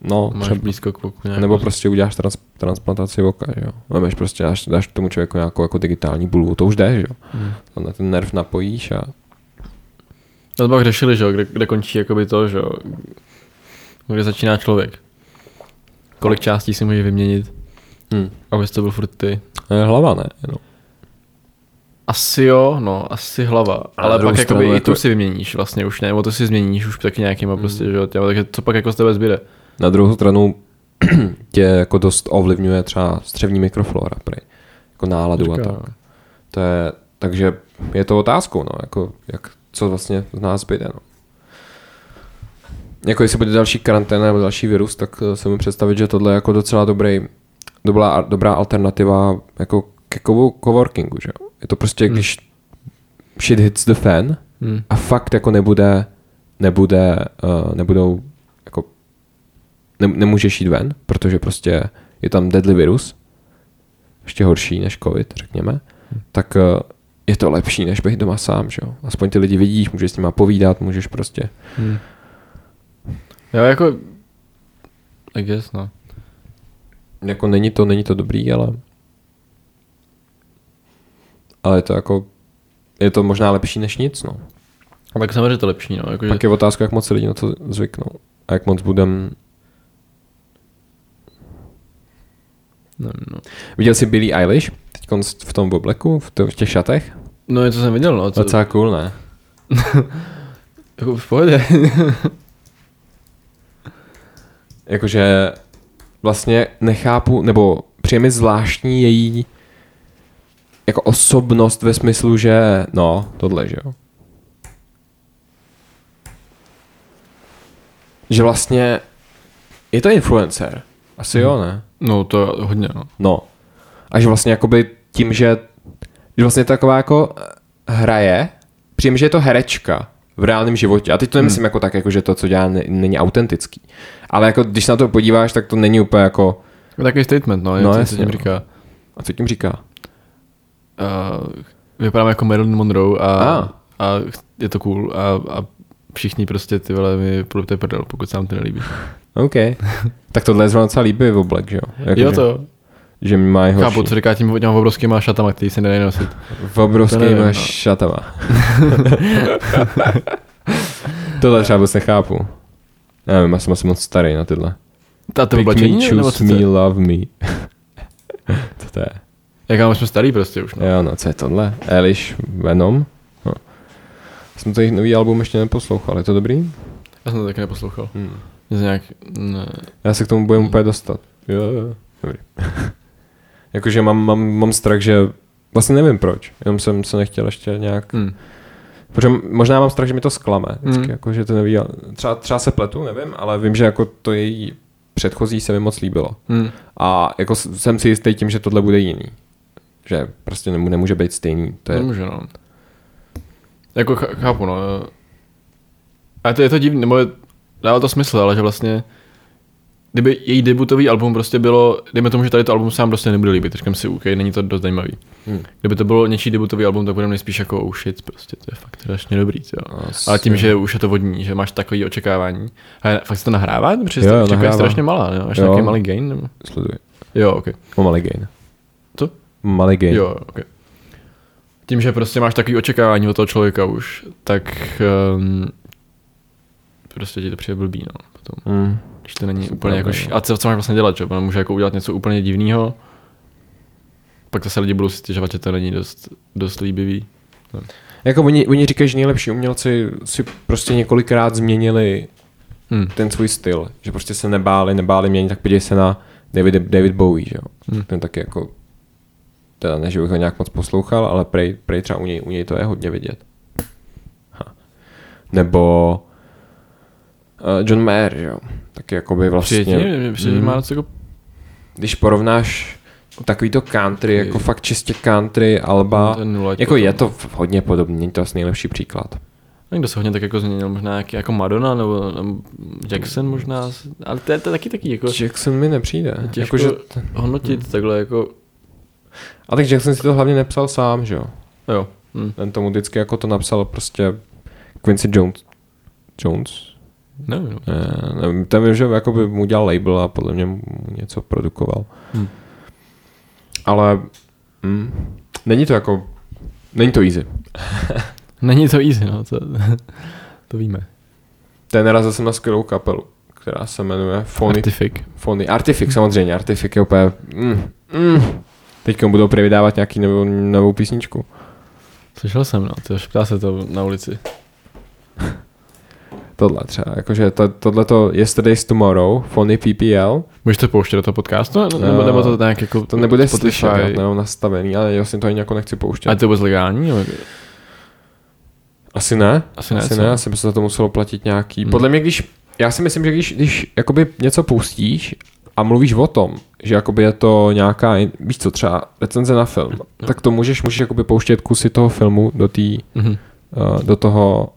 No, máš třeba, blízko k oku. nějak. Nebo prostě uděláš trans, transplantaci oka, že jo. Vemeš prostě, dáš, dáš tomu člověku nějakou jako digitální bulvu, to už jde, že jo. Hmm. Na ten nerv napojíš a No to pak řešili, že jo, kde, kde končí jakoby to, že jo, kde začíná člověk. Kolik částí si může vyměnit, hm. abys to byl furt ty. hlava, ne? No. Asi jo, no, asi hlava. Ale druhou pak jakoby stranu i tu si vyměníš vlastně už, ne? Nebo to si změníš už taky nějakýma prostě, že jo, takže co pak jako z tebe zbyde? Na druhou stranu tě jako dost ovlivňuje třeba střevní mikroflora, prej. Jako náladu a Říká, tak. To je, takže je to otázkou, no, jako, jak, co vlastně z nás zbyde, no. Jako jestli bude další karanténa nebo další virus, tak eh, se mi představit, že tohle je jako docela dobrý, dobrá, dobrá alternativa jako ke coworkingu, že jo. Je to prostě, Hmm. když shit hits the fan Hmm. a fakt jako nebude, nebude, uh, nebudou, jako ne, nemůžeš jít ven, protože prostě je tam deadly virus, ještě horší než covid, řekněme, tak uh, je to lepší, než být doma sám, že jo. Aspoň ty lidi vidíš, můžeš s nima povídat, můžeš prostě, Hmm. Jo, jako... I guess, no. jako není to, není to dobrý, ale ale je to jako, je to možná lepší než nic, no. A tak samozřejmě to lepší, no. Jako, Pak je otázka, jak moc se lidi na to zvyknou. A jak moc budem... nevím, no. Viděl jsi Billie Eilish? Teď v tom obleku, v, to, v těch šatech? no, něco jsem viděl, no. Co, Docela cool, ne? jako v pohodě. Jakože vlastně nechápu, nebo přijeme zvláštní její jako osobnost ve smyslu, že no, tohle, že jo. Že vlastně je to influencer. Asi jo, ne? no, to je hodně, no. No. A že vlastně jakoby tím, že, že vlastně taková jako eh, hraje, přijím, že je to herečka v reálném životě. A teď to nemyslím jako tak, jako že to, co dělá, ne, není autentický. Ale jako když na to podíváš, tak to není úplně jako, Je takový statement, no, No, no co jasně, tím no. říká. a co tím říká? Uh, vypadám jako Marilyn Monroe a, Ah. a je to cool a, a všichni prostě ty vole mi plujete prdel, pokud se vám to nelíbí. OK. tak tohle je zrovna docela líbý v oblek, že jo? Jako, jo že, to, Že mi má chápu, horší. co říká tím těma obrovskýma šatama, který se nedají nosit. V obrovskýma nevím, no. šatama. tohle třeba vůbec nechápu. Nevím, já jsem asi moc starý na tyhle. Ta to Pick me, choose me, love me. co to je? Jak my jsme starý prostě už, no. Jo, no, co je tohle? Elish Venom? No. Jsem to jejich nový album ještě neposlouchal, je to dobrý? Já jsem to taky neposlouchal. Hmm. Nějak, ne. Já se k tomu budem úplně dostat. Jo, jo, dobrý. Jakože mám, mám, mám strach, že vlastně nevím proč, jenom jsem se nechtěl ještě nějak, Hmm. protože možná mám strach, že mi to zklame, vždycky, Hmm. jako, že to neví, třeba, třeba se pletu, nevím, ale vím, že jako to její předchozí se mi moc líbilo. Hmm. A jako jsem si jistý tím, že tohle bude jiný. Že prostě nemů- nemůže být stejný. To je, Nemůže, no. Jako ch- chápu, no. A to je to divný, nebo je- dává to smysl, ale že vlastně kdyby její debutový album prostě bylo, dejme tomu, že tady to album sám prostě nebude líbit, říkám si, OK, není to dost zajímavý. Hmm. Kdyby to bylo něčí debutový album, tak bude nejspíš jako oh shit, prostě to je fakt strašně dobrý, jo. Asi- Ale tím, že už je to vodní, že máš takový očekávání. A fakt se to nahrává? Protože Jo, to jo, je strašně malá, ne? Máš Jo. nějaký malý gain? Nebo? Sleduji. Jo, ok. Mám malý gain. Malý gain. Jo, ok. Tím, že prostě máš takový očekávání od toho člověka už, tak um, prostě ti to přijde blbý, no. Potom, Mm. když to není To úplně jako... Š... no. A co, co máš vlastně dělat, že? Může jako udělat něco úplně divného, pak zase lidi budou si stěžovat, že to není dost, dost líbivý. Jako oni, oni říkají, že nejlepší umělci si prostě několikrát změnili Hm. ten svůj styl. Že prostě se nebáli, nebáli měnit, tak podívej se na David, David Bowie, že jo. Hm. Ten taky jako, teda ne, že bych ho nějak moc poslouchal, ale prej, prej třeba u něj, u něj to je hodně vidět. Ha. Nebo uh, John Mayer, že jo. Taky jakoby vlastně, Přijetí, přijde, Mm. má jako... když porovnáš takový to country, jako fakt čistě country, alba, jako je to hodně podobný, není to asi nejlepší příklad. Někdo se hodně tak jako změnil, možná nějaký jako Madonna nebo, nebo Jackson možná, ale to je, to je taky taky jako Jackson mi nepřijde. těžko Jakože, hodnotit takhle jako, a tak Jackson si to hlavně nepsal sám, že jo. jo. Hm. Ten tomu vždycky jako to napsal prostě Quincy Jones. Jones? Nevím, no. Ne, nevím, ten vím, že jako by mu dělal label a podle mě mu něco produkoval. Hm. Ale hm, není to jako, není to easy. Není to easy, no, to, to víme. Ten narazil jsem na skvělou kapelu, která se jmenuje Phony. Artifik. Phony. Artifik samozřejmě, Artifik je úplně, mm, mm. Teďka budou prý vydávat nějaký novou, novou písničku. Slyšel jsem, no, to šptá se to na ulici. tohle třeba, jakože to, tohle to Yesterday's Tomorrow, Fony PPL, Můžeš to pouštět do toho podcastu? No, nebo, nebo to nějak jako to nebude Spotify? slyšet, nebo nastavený, ale já vlastně to ani jako nechci pouštět. A to vůbec legální? Nebo- Asi ne. Asi ne, Asi co? ne, asi by se za to muselo platit nějaký. Hmm. Podle mě, když, já si myslím, že když, když jakoby něco pustíš a mluvíš o tom, že jakoby je to nějaká, víš co, třeba recenze na film, tak to můžeš, můžeš jakoby pouštět kusy toho filmu do, tý, Mhm. uh, do toho,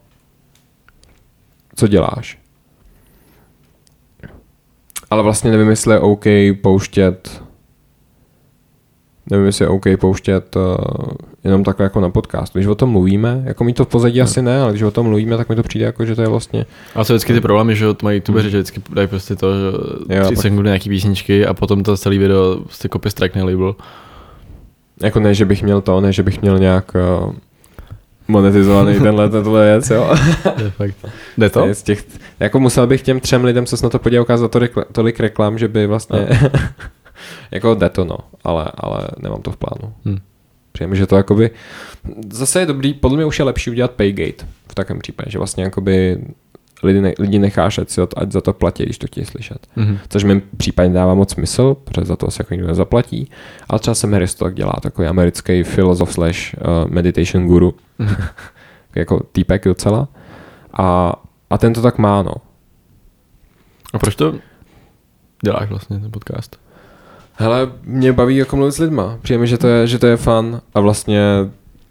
co děláš. Ale vlastně nevím, jestli je OK pouštět nevím, jestli je OK pouštět uh, jenom takhle jako na podcast. Když o tom mluvíme, jako mi to v pozadí asi ne, ale když o tom mluvíme, tak mi to přijde jako, že to je vlastně A co vždycky ty problémy, že mají youtubeři, že vždycky dají prostě to, že Jo, 3 pak- sekundy nějaký písničky a potom to celý video prostě copy strike label. Jako ne, že bych měl to, ne, že bych měl nějak uh, monetizovaný tenhle, tenhle věc, jo. Je fakt. Jde to? Z těch, jako musel bych těm třem lidem, co se na to podíval, ukázat tolik, tolik reklam, že by vlastně, jako jde to, no, ale, ale nemám to v plánu. Hm. Přijeme, že to jakoby, zase je dobrý, podle mě už je lepší udělat paygate v takovém případě, že vlastně jakoby lidi, ne, lidi necháš, ať, si to, ať za to platí, když to chtějí slyšet. Mhm. Což mi případně dává moc smysl, protože za to asi jako nikdo nezaplatí. Ale třeba Sam Harris to tak dělá, takový americký filozof slash uh, meditation guru. Mhm. jako týpek docela. A, a ten to tak má, no. A proč to děláš vlastně, ten podcast? Hele, mě baví jako mluvit s lidma. Přijeme, že to je, že to je fun a vlastně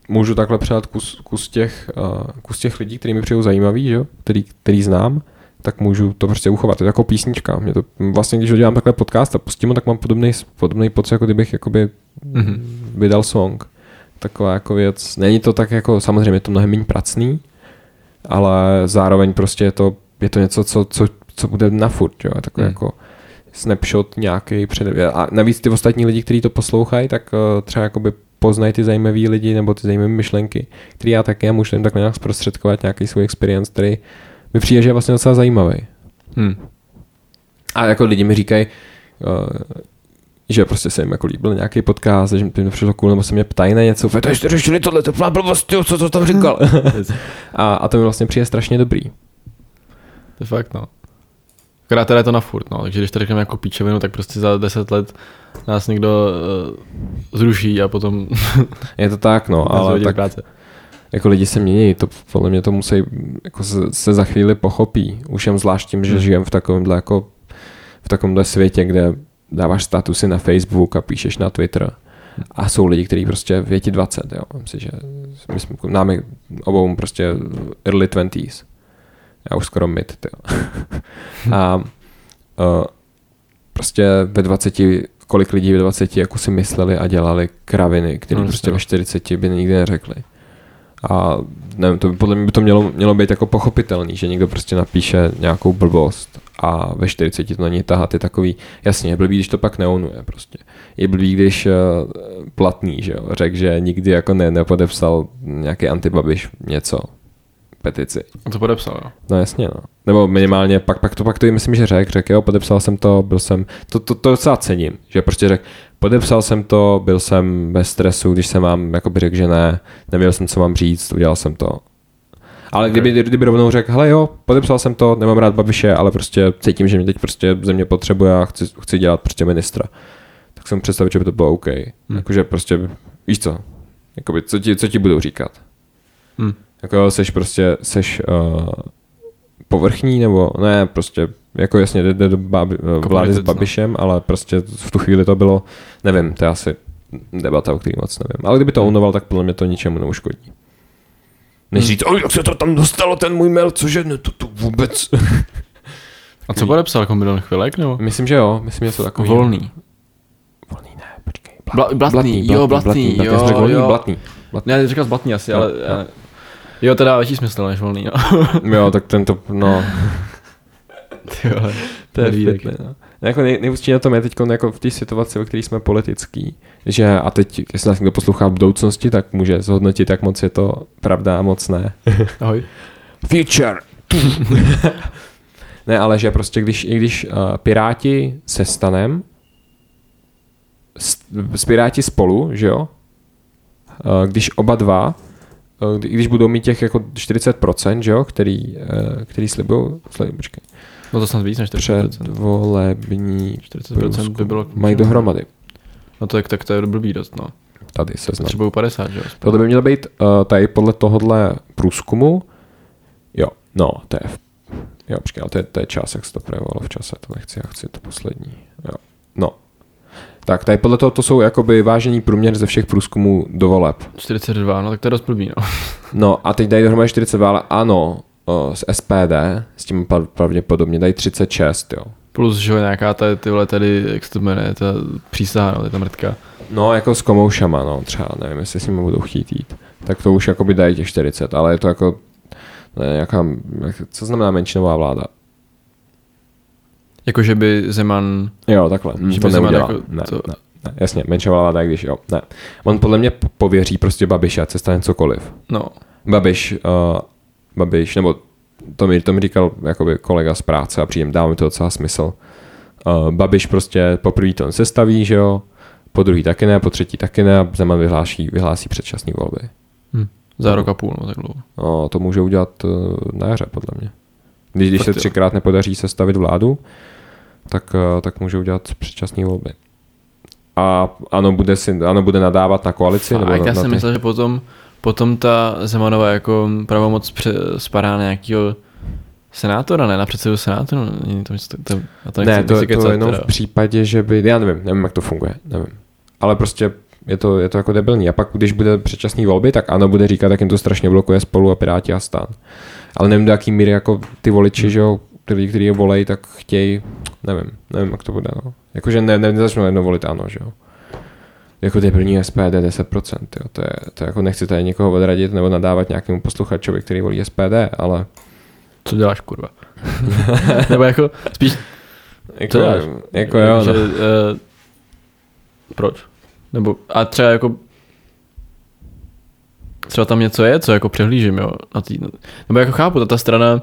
můžu takhle přát kus, kus, těch, uh, kus těch lidí, který mi přijou zajímavý, že? Který, který znám, tak můžu to prostě uchovat. Je to jako písnička. Mě to, vlastně, když dělám takhle podcast a pustím ho, tak mám podobný, podobný pocit, jako kdybych jakoby Mhm. vydal song. Taková jako věc. Není to tak jako, samozřejmě je to mnohem méně pracný, ale zároveň prostě je to, je to něco, co, co, co bude na furt, jo? Je Takový Hmm. jako snapshot nějaký před... A navíc ty ostatní lidi, kteří to poslouchají, tak uh, třeba jakoby poznají ty zajímavé lidi nebo ty zajímavé myšlenky, které já také můžu jim takhle nějak zprostředkovat nějaký svůj experience, který mi přijde, že je vlastně docela zajímavý. Hm. A jako lidi mi říkají, uh, že prostě se jim jako líbil nějaký podcast, že mi přišlo cool, nebo se mě ptají na něco, to jste řešili tohle, to byla blbost, jo, co to tam říkal. a, a to mi vlastně přijde strašně dobrý. To je fakt, no. Akorát teda je to na furt, no. Takže když to řekneme jako píčovinu, tak prostě za 10 let nás někdo uh, zruší a potom Je to tak, no, ale tak práce. jako lidi se mění, to podle mě to musí, jako se, se za chvíli pochopí. Už jen zvlášť tím, že Hmm. žijem v takovémhle jako v takovémhle světě, kde dáváš statusy na Facebook a píšeš na Twitter. A jsou lidi, kteří prostě věti 20, jo. Myslím, že my jsme, nám je obou prostě early 20s. Já už skoro mid, jo. A uh, prostě ve 20, kolik lidí ve 20 jako si mysleli a dělali kraviny, které No, prostě ve no. 40 by nikdy neřekli. A nevím, to by, podle mě by to mělo, mělo být jako pochopitelný, že někdo prostě napíše nějakou blbost a ve 40 to na něj tahat je takový, jasně, je blbý, když to pak neonuje prostě. Je blbý, když uh, platný, že jo, řekl, že nikdy jako ne, nepodepsal nějaký antibabiš něco, petici. A to podepsal, jo. No jasně, no. Nebo minimálně, pak, pak to pak to myslím, že řekl, řekl, jo, podepsal jsem to, byl jsem, to, to, to docela cením, že prostě řekl, podepsal jsem to, byl jsem bez stresu, když jsem vám jakoby řekl, že ne, nevěděl jsem, co mám říct, udělal jsem to. Ale kdyby, kdyby rovnou řekl, hele jo, podepsal jsem to, nemám rád Babiše, ale prostě cítím, že mě teď prostě země potřebuje a chci, chci dělat prostě ministra. Tak jsem představit, že by to bylo OK. Hmm. Jakože prostě, víš co, jakoby, co, ti, co ti budou říkat. Hm. Jako jo, seš prostě, seš uh, povrchní, nebo ne, prostě, jako jasně jde, jde do babi, vlády s no. Babišem, ale prostě v tu chvíli to bylo, nevím, to je asi debata, o který moc nevím. Ale kdyby to onoval, tak podle mě to ničemu neuškodí. Než Hmm. říct, oj, jak se to tam dostalo, ten můj mail, cože, ne, to, to vůbec. A co podepsal, jako milion chvilek, nebo? myslím, že jo, myslím, že to takový. Volný. Volný, ne, počkej. Bla- blatný, jo, blatný, blatný, jo, já jsem řekl volný, jo. blatný. Ne, já říkal zblatný asi, Jo, ale... jo. Jo, teda větší smysl než volný, no. Jo, tak tento, no, Ty vole, to je výdek. vtipný, no. Jako nej, na tom je teď jako v té situaci, ve které jsme politický, že a teď, jestli nás někdo poslouchá v budoucnosti, tak může zhodnotit, jak moc je to pravda a moc ne. Ahoj. Future. ne, ale že prostě když, i když uh, Piráti se stanem, s, s Piráti spolu, že jo, uh, když oba dva eh, kdy- když budou mít těch jako 40%, že jo, který, eh, který slibují, slibují počkej, No to snad víc než 40%. předvolební 40% by bylo... mají dohromady. No to je, tak to je blbý dost, no. Tady seznam. Třeba 50, že jo? Tohle by mělo být uh, tady podle tohohle průzkumu. Jo, no, to je, jo, počkej, ale to je, to je čas, jak se to projevovalo v čase, to nechci, já chci to poslední. Jo, no. Tak tady podle toho to jsou jakoby vážený průměr ze všech průzkumů do voleb. 42, no tak to je dost blbý, no. No a teď dají dohromady 42, ale ano, uh, z SPD, s tím prav- pravděpodobně dají 36, jo. Plus, že jo, nějaká ta, ty vole tady, jak se to jmenuje, ta přísaha, no, ta mrtka. No, jako s komoušama, no, třeba, nevím, jestli s nimi budou chtít jít. Tak to už jakoby dají těch 40, ale je to jako, ne, nějaká, jak- co znamená menšinová vláda? Jakože by Zeman, Jo, takhle, Že to by Zeman neudělá. jako ne, to- ne, ne, jasně, menšinová vláda, když jo, ne. On podle mě pověří prostě Babiše, ať se stane cokoliv. no, Babiš, uh, Babiš, nebo to mi, to mi říkal jakoby kolega z práce a přijím, dává mi to docela smysl. Uh, Babiš prostě poprvé to sestaví, že jo, po druhý taky ne, po třetí taky ne a Zeman vyhlásí, vyhlásí předčasné volby. hm. za rok a půl, no tak dlouho. No, to může udělat uh, na jaře, podle mě. Když, když Fakt se jo. třikrát nepodaří sestavit vládu, tak, uh, tak může udělat předčasné volby. A ano, bude, si, ano, bude nadávat na koalici? Fakt, nebo na, já na jsem ty- myslel, že potom, potom ta Zemanova jako pravomoc pře, spadá na nějakého senátora, ne na předsedu senátu, není to, to, to, to nechci, Ne, to, nechci to kecat, jenom teda. v případě, že by, já nevím, nevím, jak to funguje, nevím. Ale prostě je to, je to jako debilní. A pak, když bude předčasný volby, tak ano, bude říkat, jak jim to strašně blokuje spolu a Piráti a stan. Ale nevím, do jaký míry jako ty voliči, že jo, který, který je volej, tak chtějí, nevím, nevím, jak to bude, no. Jakože ne, ne, nezačnou jednou volit ano, že jo. Jako ty první SPD 10%, jo. To, je, to je jako nechci tady někoho odradit nebo nadávat nějakému posluchačovi, který volí SPD, ale Co děláš, kurva? Nebo jako, spíš, jako, Co děláš? jako jo, že, no. uh, proč? Nebo, a třeba jako, třeba tam něco je, co jako přehlížím, jo, na tý, nebo jako chápu, ta, ta strana,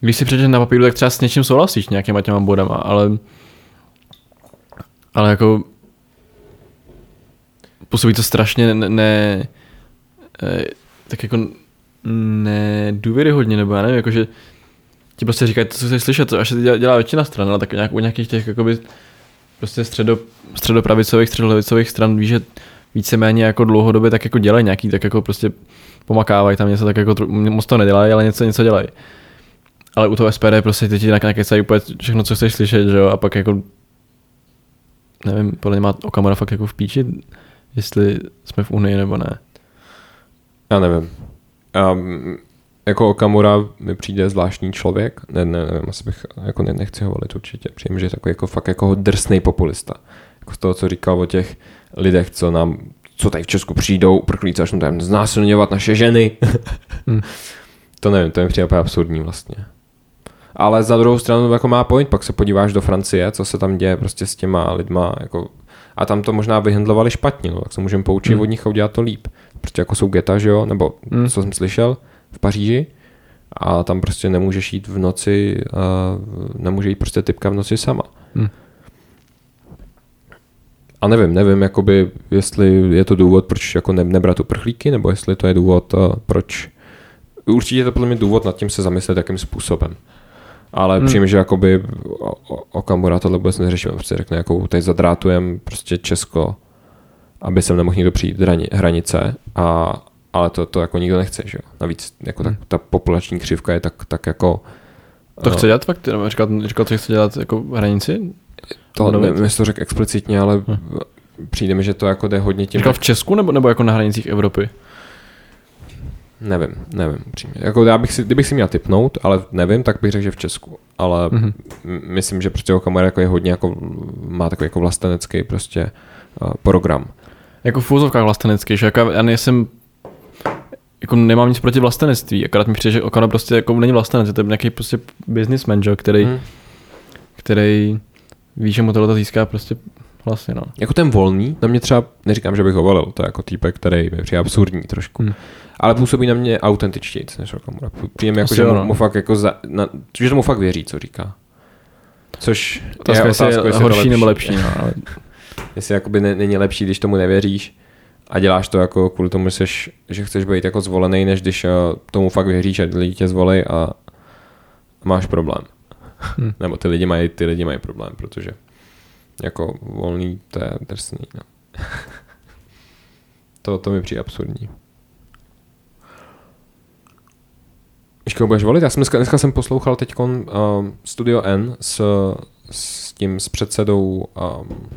když si přečteš na papíru, tak třeba s něčím souhlasíš, nějakýma těma bodama, ale, ale jako, působí to strašně ne, ne eh, tak jako nedůvěryhodně, nebo já nevím, jakože ti prostě říkají to, co chceš slyšet, až se dělá, většina stran, ale tak nějak, u nějakých těch jakoby prostě středo, středopravicových, středolevicových stran víš, že víceméně jako dlouhodobě tak jako dělají nějaký, tak jako prostě pomakávají tam něco, tak jako moc to nedělají, ale něco, něco dělají. Ale u toho SPD prostě teď ti nakecají úplně všechno, co chceš slyšet, že jo, a pak jako nevím, podle mě má Okamura fakt jako v píči, jestli jsme v Unii nebo ne. Já nevím. Um, jako Okamura mi přijde zvláštní člověk. Ne, ne, nevím, asi bych jako ne, nechci ho volit určitě. Přijím, že je takový jako fakt jako drsný populista. Jako z toho, co říkal o těch lidech, co nám, co tady v Česku přijdou, uprchlíci začnou tam znásilňovat naše ženy. Hmm. To nevím, to mi přijde úplně absurdní vlastně. Ale za druhou stranu jako má point, pak se podíváš do Francie, co se tam děje prostě s těma lidma, jako a tam to možná vyhendlovali špatně, no, tak se můžeme poučit Hmm. od nich a udělat to líp. Prostě jako jsou geta, že jo, nebo Hmm. co jsem slyšel v Paříži a tam prostě nemůžeš jít v noci, uh, nemůže jít prostě typka v noci sama. Hmm. A nevím, nevím, jakoby, jestli je to důvod, proč jako ne, nebrat uprchlíky, nebo jestli to je důvod, uh, proč... Určitě je to podle mě důvod nad tím se zamyslet, jakým způsobem. Ale Hmm. hmm. přijím, že jakoby Okamura tohle vůbec neřešíme. Prostě řekne, jako teď zadrátujem prostě Česko, aby sem nemohl nikdo přijít hrani- hranice, a, ale to, to jako nikdo nechce, že jo. Navíc jako tak, Hmm. ta populační křivka je tak, tak jako... To eh, chce dělat fakt? Nebo říkal, říkal, že chce dělat jako hranici? To nevím, jestli to řekl explicitně, ale Hm. přijde mi, že to jako jde hodně tím... Říkal v Česku nebo, nebo jako na hranicích Evropy? Nevím, nevím, přímě. Jako já bych si, kdybych si měl typnout, ale nevím, tak bych řekl, že v Česku. Ale Mhm. m- myslím, že prostě Okamura jako je hodně jako, má takový jako vlastenecký prostě uh, program. Jako v úzovkách vlastenecký, že jako já nejsem jako nemám nic proti vlastenectví, akorát mi přijde, že Okano prostě jako není vlastenec, to je nějaký prostě businessman, že, který, Hmm. který ví, že mu tohle získá prostě hlasy, no. Jako ten volný, na mě třeba, neříkám, že bych ho volil, to je jako týpek, který mi přijde absurdní trošku. Hmm. Ale působí na mě autentičtěji než Okamura. Přijde mi jako, že mu, no. mu, fakt jako za, na, že tomu fakt věří, co říká. Což Otázka, je jestli je otázka, jestli horší to nebo lepší, no, ale Jestli jakoby ne, není lepší, když tomu nevěříš a děláš to jako kvůli tomu, že, jsi, že chceš být jako zvolený, než když uh, tomu fakt věříš, že lidi tě zvolí a máš problém. Hm. Nebo ty lidi mají, ty lidi mají problém, protože jako volný, to je drsný. No. to, to mi přijde absurdní. Koho budeš volit? Já jsem dneska, dneska jsem poslouchal teď uh, Studio N s, s tím s předsedou um,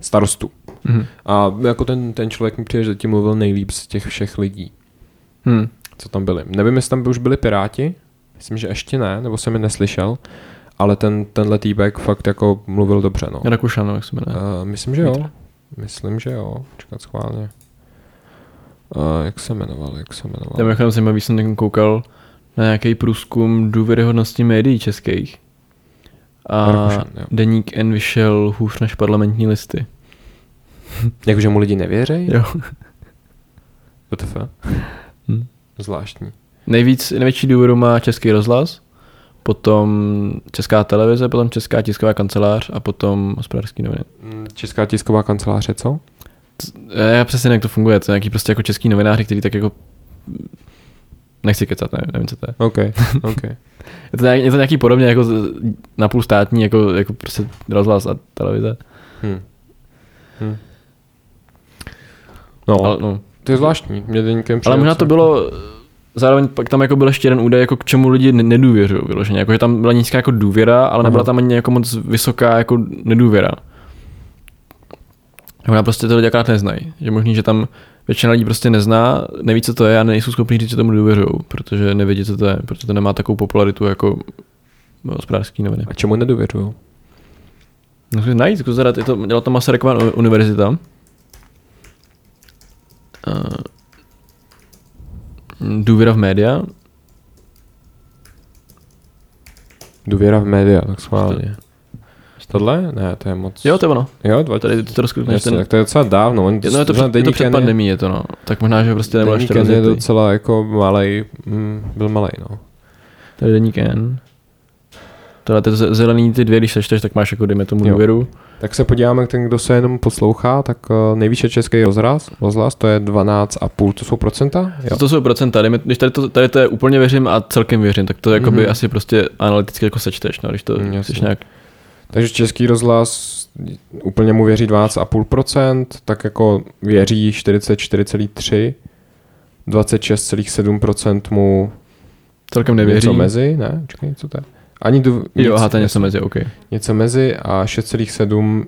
starostu. Mhm. A jako ten, ten člověk mi přijde, že tím mluvil nejlíp z těch všech lidí, Hm. co tam byli. Nevím, jestli tam by už byli Piráti, myslím, že ještě ne, nebo jsem je neslyšel, ale ten, tenhle týpek fakt jako mluvil dobře, no. Rakušan, no, jak se jmenuje. Uh, myslím, že jo. Myslím, že jo. Čekat schválně. Uh, jak se jmenoval, jak se jmenoval? Já mimochodem zajímavý, jsem koukal na nějaký průzkum důvěryhodnosti médií českých. A Rakušan, jo. deník N vyšel hůř než parlamentní listy. Jakože mu lidi nevěří? Jo. WTF? Hm. Zvláštní. Nejvíc, největší důvěru má Český rozhlas, potom Česká televize, potom Česká tisková kancelář a potom hospodářský noviny. Mm, Česká tisková kancelář je co? Já, já přesně nevím, jak to funguje, to je nějaký prostě jako český novináři, který tak jako nechci kecat, nevím, nevím co to je. OK, OK. Je to, nějak, je to nějaký podobně jako napůl státní, jako, jako prostě rozhlas a televize. Hm. Hm. No, Ale, no. to je zvláštní. Mě ale možná to bylo, zároveň pak tam jako byl ještě jeden údaj, jako k čemu lidi ne- nedůvěřují vyloženě. Jako, že tam byla nízká jako důvěra, ale nebyla tam ani jako moc vysoká jako nedůvěra. Možná prostě to lidi akorát neznají. Že možný, že tam většina lidí prostě nezná, neví, co to je a nejsou schopni říct, že tomu důvěřují, protože nevědí, co to je, protože to nemá takovou popularitu jako hospodářský noviny. A čemu nedůvěřuju? No, zkus najít, zkus zadat, je to, dělala to Masarykova uni- univerzita. Důvěra v média. Důvěra v média, tak schválně. Tohle? Ne, to je moc. Jo, to je ono. Jo, dva Tady to Jasně, ten... tak to je docela dávno. On, Je, no, je to, před, je to před pandemí, je to no. Tak možná, že prostě nebyl ještě je docela jako malej, mm, byl malej, no. Tady deník N. Tohle ty ze- zelený ty dvě, když sečteš, tak máš jako dejme tomu důvěru. Tak se podíváme, ten, kdo se jenom poslouchá, tak uh, nejvíce český rozhlas, rozhlas, to je 12,5, to jsou procenta? Jo. To, jsou procenta, dejme, když tady to, tady to je úplně věřím a celkem věřím, tak to jakoby Mhm. asi prostě analyticky jako sečteš, no, když to Mm, chceš nějak Takže český rozhlas úplně mu věří 12,5%, tak jako věří 44,3%, 26,7% mu celkem nevěří. něco mezi, ne? Čekaj, co to je? Ani du, Jo, aha, to je něco mezi, OK. něco mezi a 6,7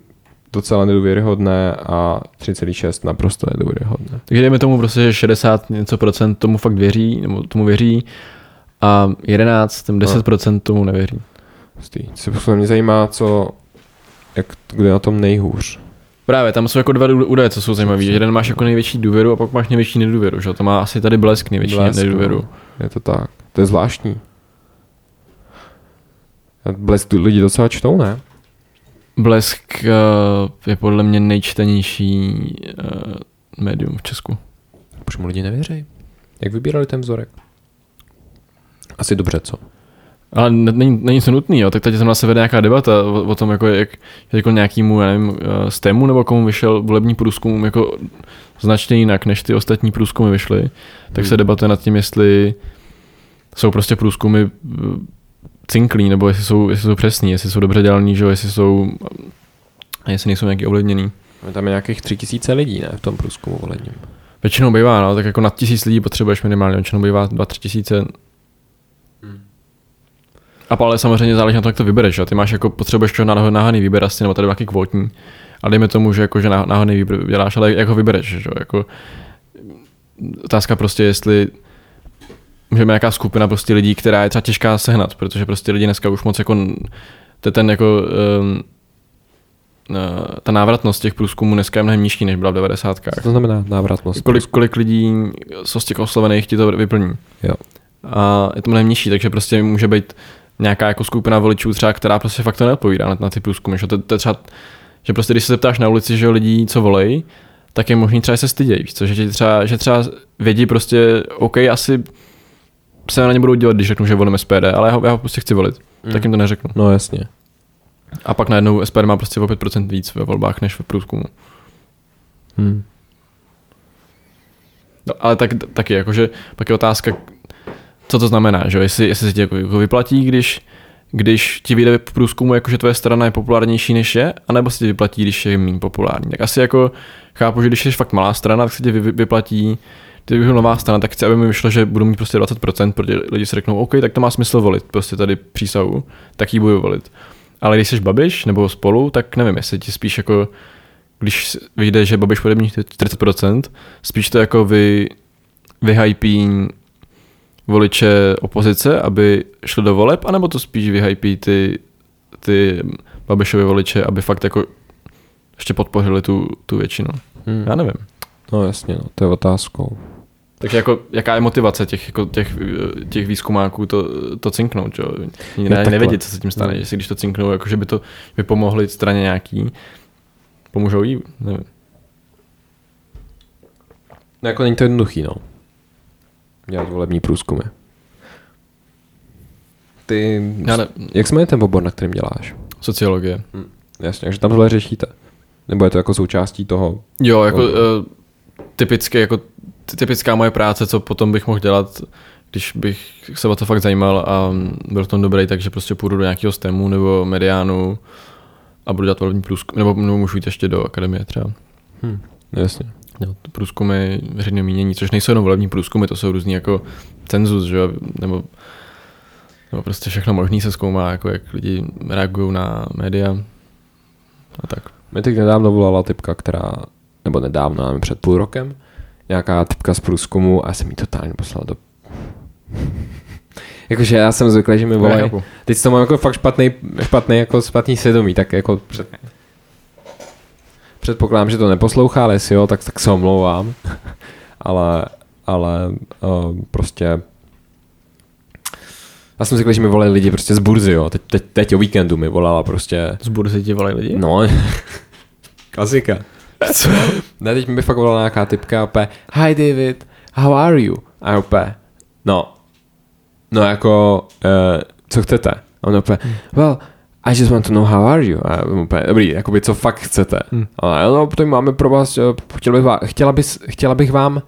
docela nedůvěryhodné a 3,6 naprosto nedůvěryhodné. Takže dejme tomu prostě, že 60 něco procent tomu fakt věří, nebo tomu věří a 11, tam 10 procent tomu nevěří. Hustý. Se mě zajímá, co, jak, kdo je na tom nejhůř. Právě, tam jsou jako dva údaje, co jsou zajímavé. že Jeden máš jako největší důvěru a pak máš největší nedůvěru, že? To má asi tady blesk největší Blesk, nedůvěru. no. Je to tak. To je zvláštní. Blesk lidi docela čtou, ne? Blesk uh, je podle mě nejčtenější uh, médium v Česku. Proč mu lidi nevěří? Jak vybírali ten vzorek? Asi dobře, co? Ale ne- není, není to nutný, jo. tak teď tam se vede nějaká debata o, o tom, jako, jak jako nějakýmu, já nevím, eh, STEMu nebo komu vyšel volební průzkum jako značně jinak, než ty ostatní průzkumy vyšly, tak Hmm. se debatuje nad tím, jestli jsou prostě průzkumy cinklí, nebo jestli jsou, jestli jsou přesní, jestli jsou dobře dělaný, že jestli jsou, jestli nejsou nějaký ovlivněný. Tam je nějakých tři tisíce lidí, ne? V tom průzkumu volebním. Většinou bývá, no, tak jako nad tisíc lidí potřebuješ minimálně, většinou bývá 2-3 tisíce. A ale samozřejmě záleží na tom, jak to vybereš. Jo. Ty máš jako, potřebuješ náhod- náhodný výběr asi, nebo tady nějaký kvotní. A dejme tomu, že, jako, že ná- náhodný výběr děláš, ale jak ho vybereš. Že? jo, Jako, otázka prostě, jestli můžeme nějaká skupina prostě lidí, která je třeba těžká sehnat, protože prostě lidi dneska už moc jako to ten jako um, ta návratnost těch průzkumů dneska je mnohem nižší, než byla v 90. Co to znamená návratnost? Kolik, kolik lidí z těch oslovených ti to vyplní. Jo. A je to mnohem nižší, takže prostě může být nějaká jako skupina voličů třeba, která prostě fakt to neodpovídá na, na ty průzkumy. Že, to, to je třeba, že prostě když se zeptáš na ulici, že lidí, co volej, tak je možný třeba že se stydějí, víš co? Že, třeba, že třeba vědí prostě, OK, asi se na ně budou dělat, když řeknu, že volím SPD, ale já ho, já ho prostě chci volit. Mm. Tak jim to neřeknu. No jasně. A pak najednou SPD má prostě o 5% víc ve volbách než v průzkumu. Hmm. No, ale tak, taky, jakože pak je otázka, co to znamená, že jestli, jestli se ti jako, jako vyplatí, když, když ti vyjde v průzkumu, jako že tvoje strana je populárnější než je, anebo se ti vyplatí, když je méně populární. Tak asi jako chápu, že když jsi fakt malá strana, tak se ti vy, vyplatí, když bych nová strana, tak chci, aby mi vyšlo, že budu mít prostě 20%, protože lidi si řeknou, OK, tak to má smysl volit, prostě tady přísahu, tak ji budu volit. Ale když jsi Babiš nebo spolu, tak nevím, jestli ti spíš jako, když vyjde, že Babiš bude mít 40%, spíš to jako vy, vyhypí voliče opozice, aby šli do voleb, anebo to spíš vyhypí ty, ty Babišovi voliče, aby fakt jako ještě podpořili tu, tu většinu. Hmm. Já nevím. No jasně, no, to je otázkou. Takže jako, jaká je motivace těch, jako těch, těch výzkumáků to, to cinknout, jo? Ne, nevědět, co se tím stane, no. jestli když to cinknou, jako že by to by pomohli straně nějaký, pomůžou jí, nevím. No jako není to jednoduchý, no. Dělat volební průzkumy. Ty, Já ne... jak se jmenuje ten obor, na kterým děláš? Sociologie. Hm, jasně, takže tam tohle řešíte. Nebo je to jako součástí toho? Jo, jako uh, typicky, jako typická moje práce, co potom bych mohl dělat, když bych se o to fakt zajímal a byl v tom dobrý, takže prostě půjdu do nějakého STEMu nebo mediánu a budu dělat volební průzkum, nebo, nebo můžu jít ještě do akademie třeba. Hmm, jasně. Dělat průzkumy veřejného mínění, což nejsou jenom volební průzkumy, to jsou různý jako cenzus, že nebo, nebo prostě všechno možný se zkoumá, jako jak lidi reagují na média a tak. Mě teď nedávno volala typka, která, nebo nedávno, ale před půl rokem, nějaká typka z průzkumu a jsem jí totálně poslal do... Jakože já jsem zvyklý, že mi volají. Teď to mám jako fakt špatný, špatný, jako špatný svědomí, tak jako před... předpokládám, že to neposlouchá, ale jestli jo, tak, tak se omlouvám. ale, ale uh, prostě já jsem zvyklý, že mi volají lidi prostě z burzy, jo. Teď, teď, teď o víkendu mi volala prostě. Z burzy ti volají lidi? No, klasika. Co? Ne, teď mi fakt volala nějaká typka opět, hi David, how are you? A opět, no, no jako, uh, co chcete? A on opět, well, I just want to know how are you. A úplně, dobrý, jakoby co fakt chcete. Hmm. A no, potom máme pro vás, eh, chtěla bych, vás, chtěla, bys, chtěla bych vám,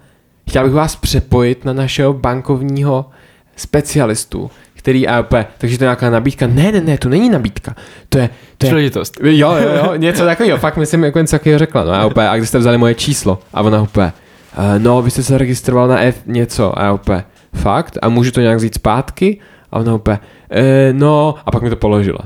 chtěla bych vás přepojit na našeho bankovního specialistu, který AOP, takže to je nějaká nabídka. Ne, ne, ne, to není nabídka. To je, to je Příležitost. Jo, jo, jo, něco takového, fakt myslím, jako něco takového řekla. No AOP, a když jste vzali moje číslo? A ona úplně, uh, no, vy jste se registroval na F něco, a úplně, fakt? A můžu to nějak vzít zpátky? A ona úplně, e, no, a pak mi to položila.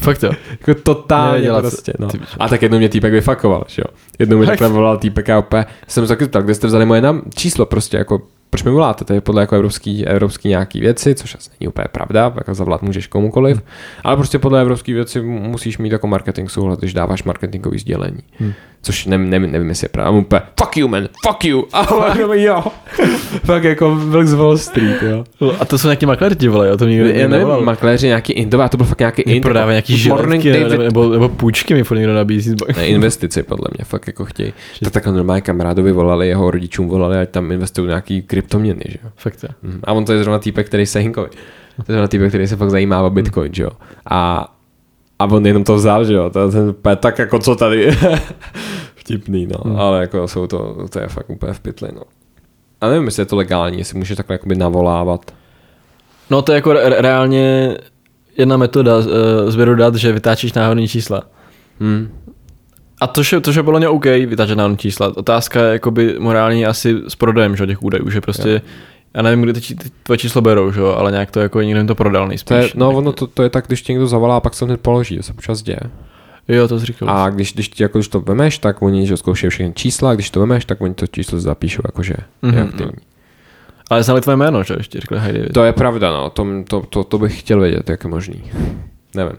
Fakt jo. jako totálně prostě, no. A tak jednou mě týpek vyfakoval, že jo. Jednou mi takhle volal týpek a opět jsem řekl, tak kde jste vzali moje nám číslo prostě, jako proč mi voláte, to je podle jako evropský, evropský nějaký věci, což asi není úplně pravda, jako zavolat můžeš komukoliv, hmm. ale prostě podle evropské věci musíš mít jako marketing souhlas, když dáváš marketingový sdělení. Hmm. Což ne, ne, nevím, jestli je pravda. úplně, fuck you man, fuck you. A jo. Fakt jako Wilk z Wall Street, jo. A to jsou nějaký makléři ti vole, jo? To nikdo Já nevím, makléři nějaký indové, to byl fakt nějaký indové. Prodává nějaký žiletky, nebo, nebo, nebo, půjčky mi furt někdo nabízí. Ne, investici podle mě, fakt jako chtějí. Tak takhle normálně kamarádovi volali, jeho rodičům volali, ať tam investují nějaký kryptoměny, že jo. Fakt je. Mhm. A on to je zrovna týpek, který se hinkovi. To je zrovna týpek, který se fakt zajímá o Bitcoin, že jo. A a on jenom to vzal, že jo, ten, tak jako co tady. Vtipný, no, hmm. ale jako jsou to, to je fakt úplně v pytli, no. A nevím, jestli je to legální, jestli může takhle jakoby navolávat. No to je jako re- reálně jedna metoda uh, sběru dat, že vytáčíš náhodný čísla. Hmm. A to je, to je podle mě OK vytáčet náhodný čísla. Otázka je jakoby morální asi s prodejem že, těch údajů, že prostě. Já nevím, kde ty tvoje číslo berou, že? ale nějak to jako někdo jim to prodal nejspíš. To je, no ono to, to, je tak, když tě někdo zavolá a pak se hned položí, to se občas děje. Jo, to říkal. A když, když, jako, když to vemeš, tak oni že zkoušejí všechny čísla, a když to vemeš, tak oni to číslo zapíšou jakože mm-hmm. je aktivní. Ale znali tvoje jméno, že ještě řekli Heidi. To je pravda, no, to, to, to, to bych chtěl vědět, jak je možný. Nevím.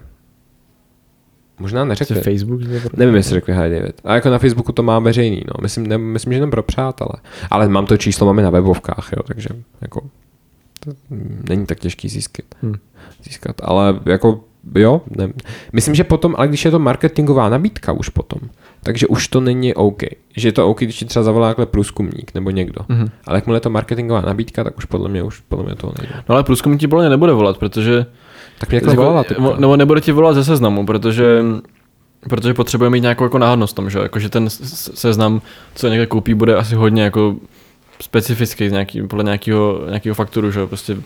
Možná neřekli. Facebook? Nevím, jestli řekli Hi David. A jako na Facebooku to má veřejný, no. Myslím, ne, myslím že jenom pro přátelé. Ale mám to číslo, máme na webovkách, jo, takže jako to není tak těžký získat. Hmm. získat. Ale jako jo, ne. myslím, že potom, ale když je to marketingová nabídka už potom, takže už to není OK. Že je to OK, když ti třeba zavolá takhle průzkumník nebo někdo. Mm-hmm. Ale jakmile je to marketingová nabídka, tak už podle mě už podle mě to nejde. No ale průzkumník ti podle mě nebude volat, protože tak mě jako volala. Nebo nebude ti volat ze seznamu, protože Protože potřebuje mít nějakou jako náhodnost tom, že? Jako, že ten seznam, co někde koupí, bude asi hodně jako specifický nějaký, podle nějakého, nějakého fakturu, že? Prostě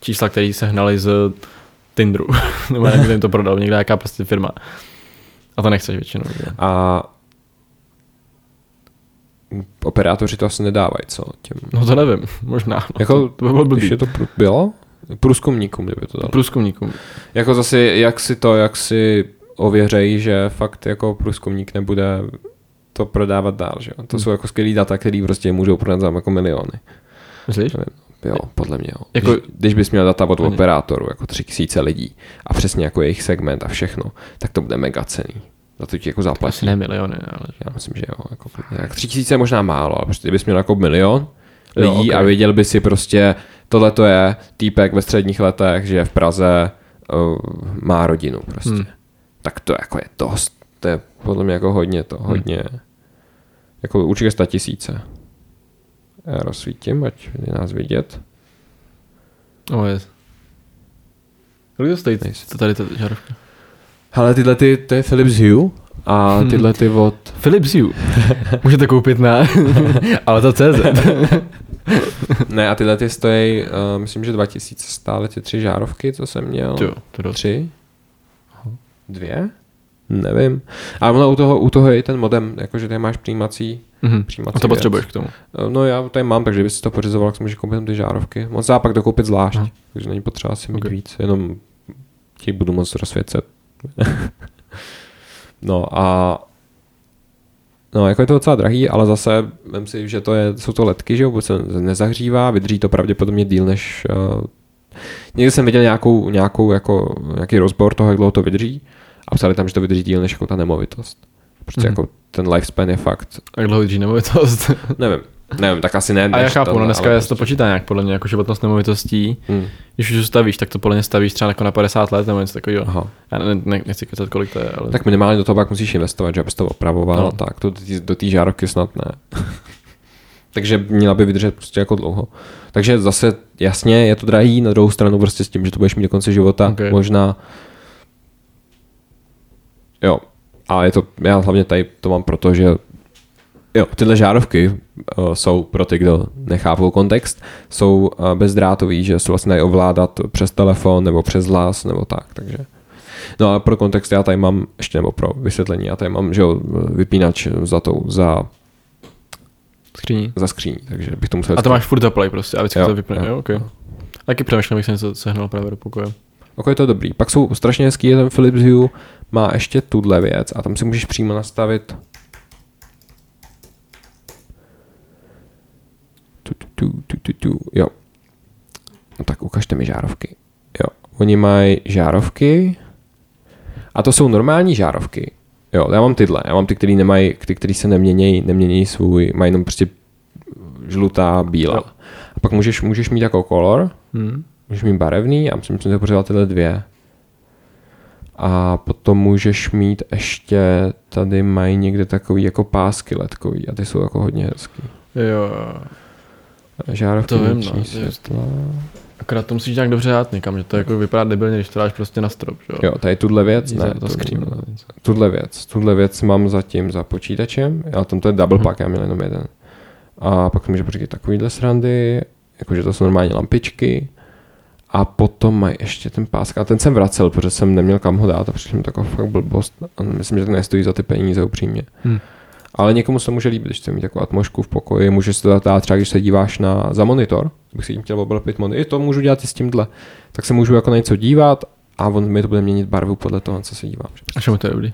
čísla, které se hnaly z Tinderu. Nebo někdo jim to prodal, někde nějaká prostě firma. A to nechceš většinou. Že? A operátoři to asi nedávají, co? Těm. No to nevím, možná. No, Jako, to, to by bylo Když blbý. je to bylo? Průzkumníkům, kdyby to dal. Průzkumníkům. Jako zase, jak si to, jak si ověřejí, že fakt jako průzkumník nebude to prodávat dál, že jo? To Hmm. jsou jako skvělý data, který prostě můžou prodat za jako miliony. Myslíš? Jo, podle mě jo. Jako- Když, když bys měl data od Ani. operátoru, jako tři tisíce lidí a přesně jako jejich segment a všechno, tak to bude mega cený. Za to ti jako Asi zaplatí. ne miliony, ale... Já myslím, že jo. Jako, jak tři tisíce možná málo, ale prostě kdybys měl jako milion Jo, lidí ok. a věděl by si prostě, tohle to je týpek ve středních letech, že je v Praze, uh, má rodinu prostě. Hmm. Tak to jako je dost. To je podle mě jako hodně to, hodně. Jako určitě sta tisíce. Já rozsvítím, ať je nás vidět. Oh, yes. Kolik to stojí? Nice. To tady ta žárovka? Ale tyhle ty, to je Philips Hue a tyhle ty od... Philips Hue. Můžete koupit na ale to CZ. Ne, a tyhle ty stojí, uh, myslím, že 2000 stále ty tři žárovky, co jsem měl. Jo, to dost. Tři? Dvě? Nevím. Ale ono u toho, u toho je i ten modem, jakože tady máš přijímací, Mhm. přijímací A to věc. potřebuješ k tomu. Eh, No já tady mám, takže kdyby si to pořizoval, tak si můžeš koupit ty žárovky. Moc dá pak dokoupit zvlášť, Aha. takže není potřeba si mít Ok. víc, jenom ti budu moc rozsvěcet. no a No, jako je to docela drahý, ale zase vem si, že to je, jsou to letky, že jo, vůbec se nezahřívá, vydrží to pravděpodobně díl než... Uh, někdy jsem viděl nějakou, nějakou, jako, nějaký rozbor toho, jak dlouho to vydrží a psali tam, že to vydrží díl než jako ta nemovitost. Prostě Mhm. jako ten lifespan je fakt, Jak dlouho vydrží nemovitost? nevím, nevím, tak asi ne. A já chápu, tohle, no dneska ale je to počítá nějak podle mě, jako životnost nemovitostí. Hmm. Když už stavíš, tak to podle mě stavíš třeba jako na 50 let nebo něco takového. Aha. Já ne, ne, nechci kecat, kolik to je, ale... Tak minimálně do toho pak musíš investovat, že abys to opravoval, No. tak to do té- žárovky snad ne. Takže měla by vydržet prostě jako dlouho. Takže zase jasně je to drahý, na druhou stranu prostě s tím, že to budeš mít do konce života, Ok. okay. možná jo, ale je to, já hlavně tady to mám proto, že jo, tyhle žárovky uh, jsou pro ty, kdo nechápou kontext, jsou uh, bezdrátový, že se vlastně dají ovládat přes telefon nebo přes hlas nebo tak, takže No a pro kontext já tady mám, ještě nebo pro vysvětlení, já tady mám, že jo, vypínač za tou, za, Skříní. za skříní, takže bych to musel... A to máš furt zaplay prostě a vždycky Jo, to vypne. jo, Jo, okay. Taky přemýšlím, bych se něco sehnal právě do pokoje. Ok, je to dobrý. Pak jsou strašně hezký, je ten Philips Hue, má ještě tuhle věc a tam si můžeš přímo nastavit tu, tu, tu, tu, tu, tu. jo. No tak ukažte mi žárovky. Jo, oni mají žárovky a to jsou normální žárovky. Jo, já mám tyhle, já mám ty, který nemají, ty, který se neměnějí, neměnějí svůj, mají jenom prostě žlutá, bílá. Jo. A pak můžeš, můžeš mít jako color, Hmm. Můžeš mít barevný, já myslím, že jsem to pořádal tyhle dvě. A potom můžeš mít ještě, tady mají někde takový jako pásky letkový a ty jsou jako hodně hezký. Jo, Žárovky To vím, no, světla. Akorát to musíš nějak dobře dát někam, že to jako vypadá debilně, když to dáš prostě na strop, že Jo, tady tuhle věc, ne, to skříň. tuhle věc, tuhle věc mám zatím za počítačem, já tam to je double Mhm. pack, já měl jenom jeden. A pak může počítat takovýhle srandy, jakože to jsou normální lampičky. A potom mají ještě ten pásk. A ten jsem vracel, protože jsem neměl kam ho dát a přišel mi taková fakt blbost. A myslím, že to nestojí za ty peníze upřímně. Hmm. Ale někomu se to může líbit, když chce mít takovou atmosféru v pokoji. Může se to dát třeba, když se díváš na, za monitor, bych si tím chtěl oblepit monitor. I to můžu dělat i s tímhle. Tak se můžu jako na něco dívat a on mi to bude měnit barvu podle toho, co se dívám. A čemu to je dobrý?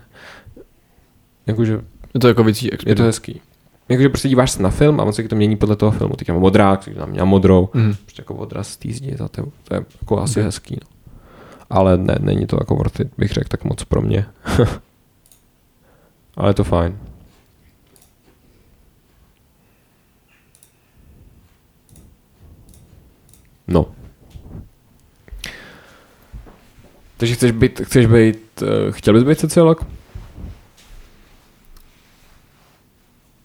Jakože Je to jako věcí je to hezký. Jakože prostě díváš se na film a on se to mění podle toho filmu. Teď mám modrák, teď mám modrou. Mhm. Prostě jako odraz zdi za tebou. To je jako asi hezký. No. Ale ne, není to jako worth it, bych řekl tak moc pro mě. Ale je to fajn. No. Takže chceš být, chceš být, uh, chtěl bys být sociolog?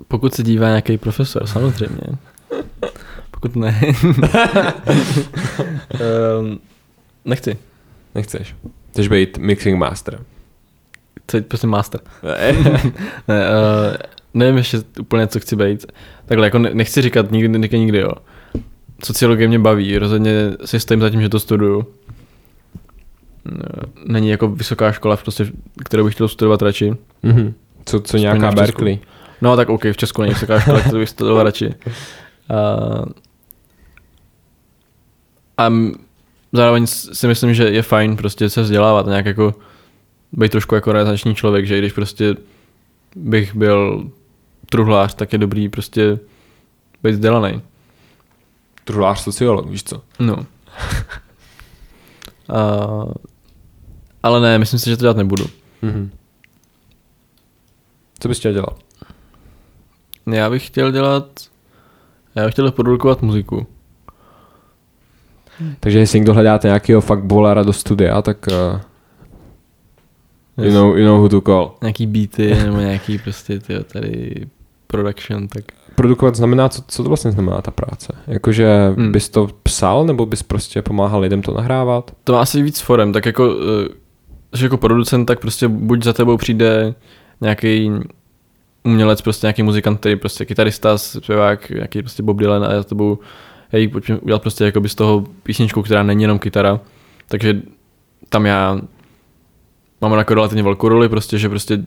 Pokud se dívá nějaký profesor, samozřejmě. Pokud ne. um, nechci. Nechceš. Chceš být mixing master. Chci prostě master. ne, uh, nevím ještě úplně, co chci být. Takhle, jako ne- nechci říkat nikdy, nikdy, nikdy, jo. Sociologie mě baví, rozhodně si stojím za tím, že to studuju. Eh, Není jako vysoká škola, prostě, kterou bych chtěl studovat radši. Mhm. Co, co nějaká. Berkeley? No tak OK, v Česku není vysoká škola, kterou bych studoval radši. A, a zároveň si myslím, že je fajn prostě se vzdělávat, nějak jako být trošku jako renesanční člověk, že i když prostě bych byl truhlář, tak je dobrý prostě být vzdělaný. Truhlář sociolog, víš co? No. A, ale ne, myslím si, že to dělat nebudu. Mhm. Co bys chtěl dělat? Já bych chtěl dělat, já bych chtěl produkovat muziku. Takže jestli někdo hledáte nějakého fakt bolara do studia, tak uh, you, know, you know who to call. Nějaký beaty nebo nějaký prostě tyjo, tady production, tak Produkovat znamená, co, co to vlastně znamená ta práce? Jakože Hmm. bys to psal, nebo bys prostě pomáhal lidem to nahrávat? to má asi víc forem, tak jako, eh, že jako producent, tak prostě buď za tebou přijde nějaký umělec, prostě nějaký muzikant, který prostě kytarista, zpěvák, nějaký prostě Bob Dylan a já za tebou, hej, pojďme udělat prostě jako z toho písničku, která není jenom kytara, takže tam já mám jako relativně velkou roli, prostě, že prostě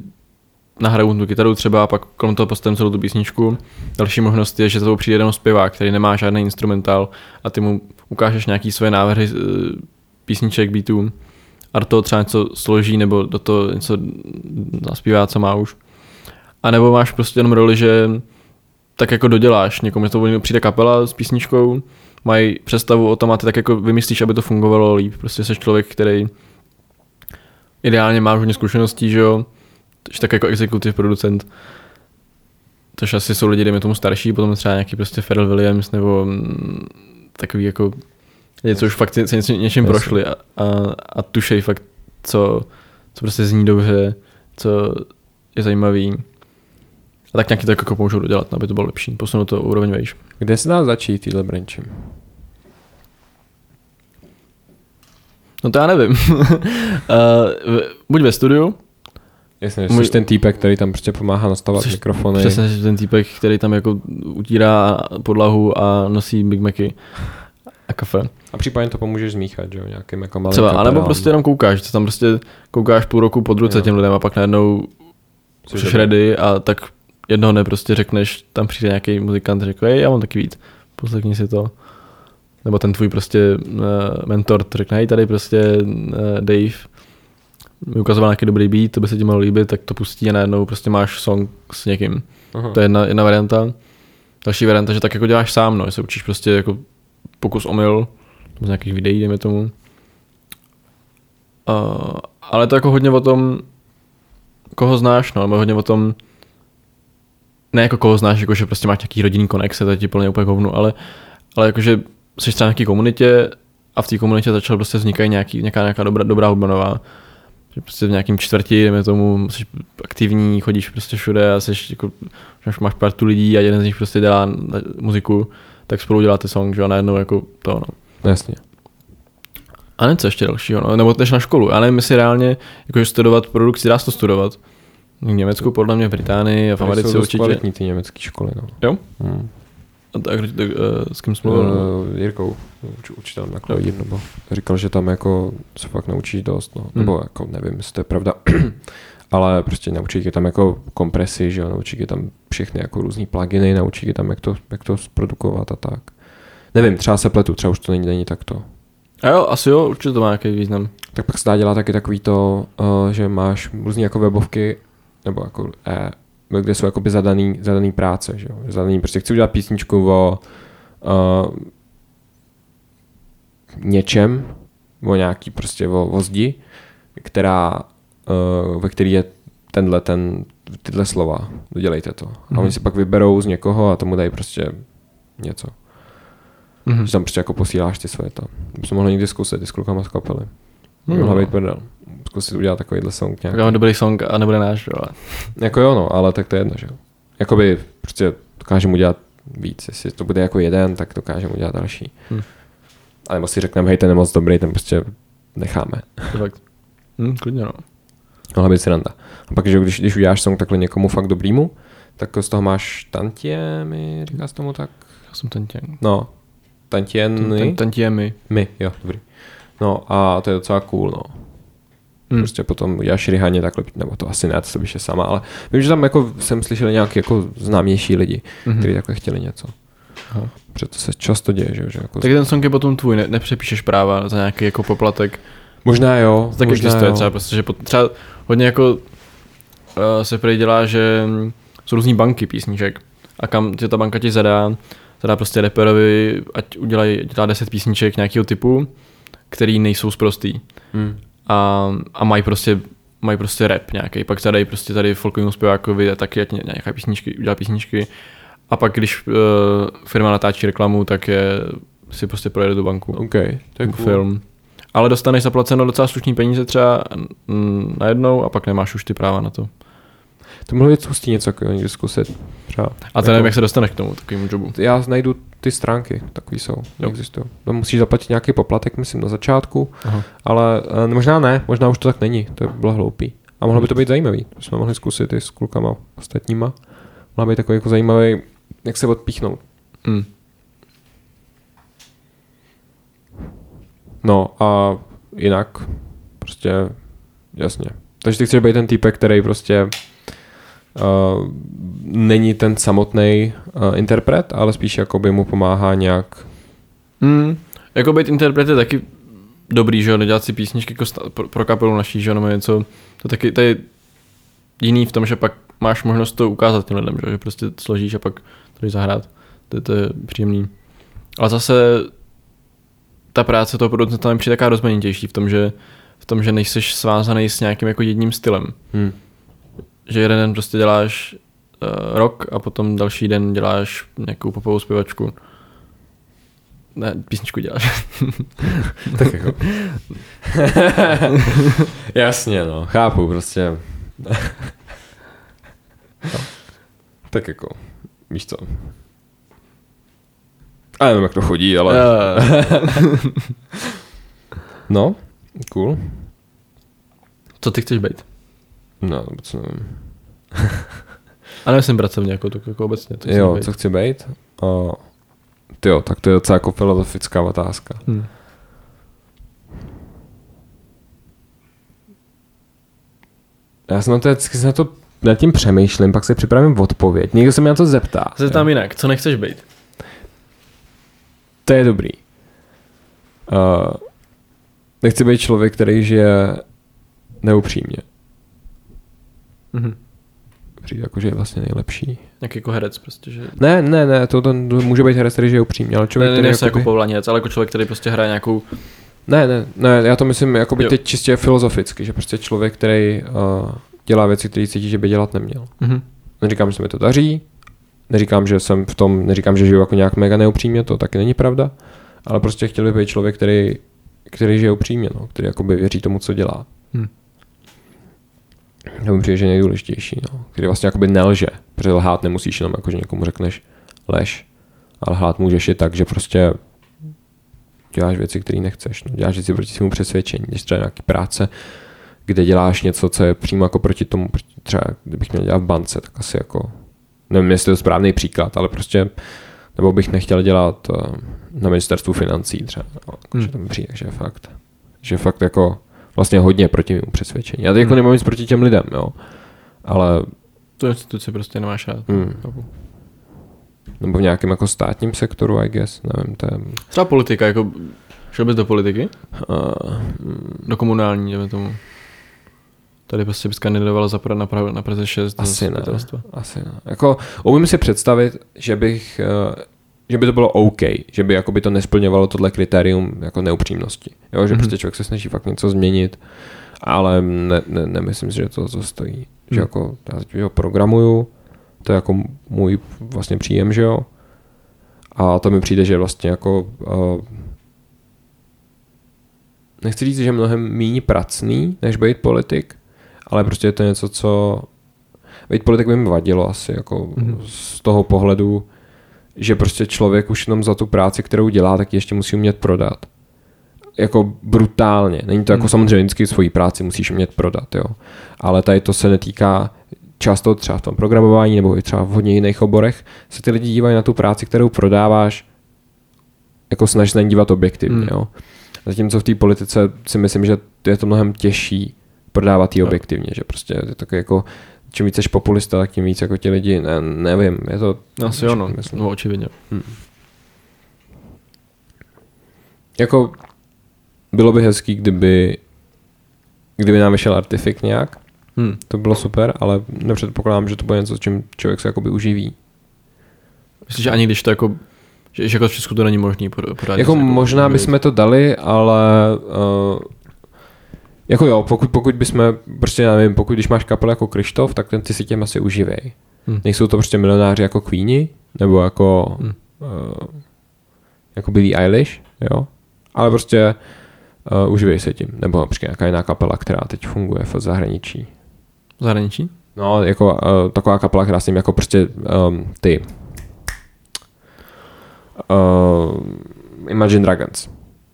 nahraju tu kytaru třeba a pak kolem toho postavím celou tu písničku. Další možnost je, že za tebou přijde jenom zpěvák, který nemá žádný instrumentál a ty mu ukážeš nějaký svoje návrhy eh, písniček, beatů a do toho třeba něco složí nebo do toho něco naspívá, co má už. A nebo máš prostě jenom roli, že tak jako doděláš, někomu to přijde kapela s písničkou, mají představu o tom a ty tak jako vymyslíš, aby to fungovalo líp. Prostě jsi člověk, který ideálně má hodně zkušeností, že jo, tak jako executive producent, což asi jsou lidi, dejme tomu starší, potom třeba nějaký prostě Pharrell Williams nebo mm, takový jako lidi, co už fakt se něčím, něčím Jasně. prošli a, a, a tušej fakt, co, co prostě zní dobře, co je zajímavý. A tak nějaký to jako pomůžou dodělat, aby to bylo lepší, posunout to úroveň vejš. Kde se dá začít týhle branči? No to já nevím. uh, buď ve studiu, Jasně, jsi ten týpek, který tam prostě pomáhá nastavovat mikrofony. Přesně, že ten týpek, který tam jako utírá podlahu a nosí Big Macy a kafe. A případně to pomůžeš zmíchat, že jo, nějakým jako malým Třeba, anebo kaperám. prostě jenom koukáš, ty tam prostě koukáš půl roku pod ruce Jo. těm lidem a pak najednou jsi ready a tak jednoho dne prostě řekneš, tam přijde nějaký muzikant a řekne, já mám taky víc, poslechni si to. Nebo ten tvůj prostě uh, mentor to řekne, hej, tady prostě uh, Dave mi ukazoval nějaký dobrý beat, to by se ti mohlo líbit, tak to pustí a najednou prostě máš song s někým. Aha. To je jedna, jedna varianta. Další varianta, že tak jako děláš sám, no, že se učíš prostě jako pokus omyl, z nějakých videí, dejme tomu. Uh, ale to jako hodně o tom, koho znáš, no, nebo hodně o tom, ne jako koho znáš, jako že prostě máš nějaký rodinný konexe, to je ti plně úplně hovnu, ale, ale jakože jsi třeba nějaký komunitě a v té komunitě začal prostě vznikají nějaký, nějaká, nějaká dobrá, dobrá hudba nová. Že prostě v nějakém čtvrti, dejme tomu, jsi aktivní, chodíš prostě všude a jsi jako, máš partu lidí a jeden z nich prostě dělá muziku, tak spolu děláte song, že a najednou jako to, no. Jasně. A nevím, co ještě dalšího, no. nebo jdeš na školu. Já nevím, jestli reálně jakože studovat produkci, dá se to studovat. V Německu, podle mě, v Británii a v Americe jsou určitě. kvalitní ty německé školy, no. Jo? Hmm. A tak, tak, uh, s kým jsi mluvil? Uh, Jirkou, uč- učitelem na klavír, nebo říkal, že tam jako se fakt naučíš dost, no. Hmm. Nebo jako nevím, jestli to je pravda, ale prostě naučí tě tam jako kompresy, že jo, naučí tě tam všechny jako různý pluginy, naučí tě tam, jak to, jak to zprodukovat a tak. Nevím, třeba se pletu, třeba už to není, není takto. A jo, asi jo, určitě to má nějaký význam. Tak pak se dá dělat taky takový to, uh, že máš různý jako webovky, nebo jako, eh, kde jsou jakoby zadaný, zadaný práce, že jo. Zadaný, prostě chci udělat písničku o uh, něčem, o nějaký prostě o, o zdi, která, uh, ve který je tenhle, ten, tyhle slova, dodělejte to. A Mhm. oni si pak vyberou z někoho a tomu dají prostě něco. Mhm. Že tam prostě jako posíláš ty svoje to. Bychom mohli někdy zkusit i s klukama z kapely. Hmm. Mohla být prdel. Zkusit udělat takovýhle song nějaký. Tak máme dobrý song a nebude náš, jo. ale- Jako jo, no, ale tak to je jedno, že jo. Jakoby prostě dokážeme udělat víc. Jestli to bude jako jeden, tak dokážeme udělat další. Hm. A nebo si řekneme, hej, ten je moc dobrý, ten prostě necháme. To fakt. Hm, klidně, no. Mohla být sranda. A pak, že když, když uděláš song takhle někomu fakt dobrýmu, tak z toho máš tantiemy, říká se tomu tak? Já jsem těm. No, tantiemy. Ten těmi. My, jo, dobrý. No a to je docela cool, no. Hmm. Prostě potom uděláš rihaně takhle, nebo to asi ne, to je sama, ale vím, že tam jako jsem slyšel nějaký jako známější lidi, Mhm. kteří takhle chtěli něco. Aha. Protože to se často děje, že, jo, že jako Tak ten song je potom tvůj, ne, nepřepíšeš práva za nějaký jako poplatek. Možná jo, tak možná existuje jo. třeba prostě, že pot, třeba hodně jako uh, se prý dělá, že mm, jsou různý banky písniček a kam tě ta banka ti zadá, zadá prostě reperovi, ať udělají, dělá 10 písniček nějakého typu, který nejsou sprostý Hmm. a, a mají prostě mají prostě rap nějaký, pak zadají prostě tady folkovému zpěvákovi a taky ať ně- nějaké písničky, udělá písničky a pak když uh, firma natáčí reklamu, tak je, si prostě projede tu banku OK, to je jako cool. film. Ale dostaneš zaplaceno docela slušný peníze třeba najednou a pak nemáš už ty práva na to. To mohlo být hustý něco takového někdy zkusit. Třeba. A to nevím, jak se dostaneš k tomu takovému jobu. Já najdu ty stránky, takový jsou, Jo. existují. To musíš zaplatit nějaký poplatek, myslím, na začátku, Aha. ale eh, možná ne, možná už to tak není, to by bylo hloupý. A mohlo by to být zajímavý, to jsme mohli zkusit i s klukama ostatníma. Mohla být takový jako zajímavý, jak se odpíchnout. Mm. No a jinak prostě jasně. Takže ty chceš být ten týpek, který prostě uh, není ten samotný uh, interpret, ale spíš jako by mu pomáhá nějak Mm. Jako být interpret je taky dobrý, že jo, nedělat si písničky jako sta- pro, pro kapelu naší, že jo, nebo něco. To taky, to je jiný v tom, že pak máš možnost to ukázat těm lidem, že, jo, že prostě složíš a pak to jdeš zahrát. To, to je příjemný. Ale zase ta práce toho producenta mi přijde taková rozmanitější v tom, že v tom, že nejseš svázaný s nějakým jako jedním stylem. Hmm. Že jeden den prostě děláš uh, rock a potom další den děláš nějakou popovou zpěvačku. Ne, písničku děláš. Tak jako. Jasně, no, chápu, prostě. no. Tak jako, víš co. A nevím, jak to chodí, ale... No, cool. Co ty chceš být? No, vůbec nevím. A nemyslím pracovně, jako, to, jako obecně. To Jo, co chci být? Uh, jo, tak to je docela jako filozofická otázka. Hmm. Já jsem na to, vždycky se na to nad tím přemýšlím, pak si připravím odpověď. Někdo se mě na to zeptá. Se tam jinak, co nechceš být? To je dobrý. Uh, nechci být člověk, který žije neupřímně. Mhm. Přijde jako, že je vlastně nejlepší. Jak jako herec prostě, že... Ne, ne, ne, to, to, může být herec, který žije upřímně, ale Ne, člověk, ne, který ne, jako jakoby... povolání herec, ale jako člověk, který prostě hraje nějakou... Ne, ne, ne, já to myslím jakoby Jo. teď čistě filozoficky, že prostě člověk, který uh, dělá věci, které cítí, že by dělat neměl. Mhm. Neříkám, že se mi to daří, neříkám, že jsem v tom, neříkám, že žiju jako nějak mega neupřímně, to taky není pravda, ale prostě chtěl bych být člověk, který, který žije upřímně, no, který jakoby věří tomu, co dělá. Hm. To mi přijde, že je nejdůležitější, no, který vlastně jakoby nelže, protože lhát nemusíš jenom jako, že někomu řekneš lež, ale lhát můžeš i tak, že prostě děláš věci, které nechceš, no, děláš věci proti svému přesvědčení, když třeba nějaký práce, kde děláš něco, co je přímo jako proti tomu, třeba kdybych měl dělat v bance, tak asi jako, nevím, jestli to je správný příklad, ale prostě, nebo bych nechtěl dělat eh, na ministerstvu financí třeba, no, Hmm. že to mi přijde, že je fakt, že fakt jako vlastně hodně proti mému přesvědčení. Já teď jako Hmm. nemám nic proti těm lidem, jo, ale Tu instituci prostě nemáš rád. hmm, nebo v nějakém jako státním sektoru, I guess, nevím, to je, Třeba politika, jako... Šel bys do politiky? uh, Do komunální, dejme tomu. Tady prostě bys kandidoval za pra, na, pra, na Praze 6. do Asi ne. Asi ne. Jako, umím si představit, že bych, eh, že by to bylo OK, že by jakoby to nesplňovalo tohle kritérium jako neupřímnosti. Jo, že Mhm. prostě člověk se snaží fakt něco změnit, ale ne, ne, nemyslím si, že to, to stojí. Že Hmm. jako, já teď ho programuju, to je jako můj vlastně příjem, že jo. A to mi přijde, že vlastně jako uh, nechci říct, že je mnohem méně pracný, než být politik, ale prostě je to něco, co být politik by mi vadilo asi, jako Mhm. z toho pohledu, že prostě člověk už jenom za tu práci, kterou dělá, tak ji ještě musí umět prodat. jako brutálně. Není to jako Hmm. samozřejmě vždycky svoji práci musíš umět prodat, jo. Ale tady to se netýká často třeba v tom programování nebo i třeba v hodně jiných oborech, se ty lidi dívají na tu práci, kterou prodáváš, jako snaží se na ní dívat objektivně, Hmm. jo. Zatímco v té politice si myslím, že je to mnohem těžší prodávat ji objektivně, že prostě je to jako čím víc jsi populista, tak tím víc jako ti lidi, ne, nevím, je to... Asi jo, no. myslím. no očividně. Jako bylo by hezký, kdyby kdyby nám vyšel artifik nějak, Hm. to bylo super, ale nepředpokládám, že to bude něco, s čím člověk se jakoby uživí. Myslím, že ani když to jako, že, že jako v Česku to není možný pod- podat. Jako něco možná bychom to dali, ale uh, jako jo, pokud, pokud bychom, prostě nevím, pokud když máš kapel jako Krištof, tak ten ty si těm asi uživej. Hm. Nejsou to prostě milionáři jako Queeni, nebo jako, Hm. uh, jako Billie Eilish, jo, ale prostě uh, uživej se tím. Nebo například nějaká jiná kapela, která teď funguje v zahraničí. V zahraničí? No, jako uh, taková kapela, která s ním jako prostě um, ty uh, Imagine Dragons.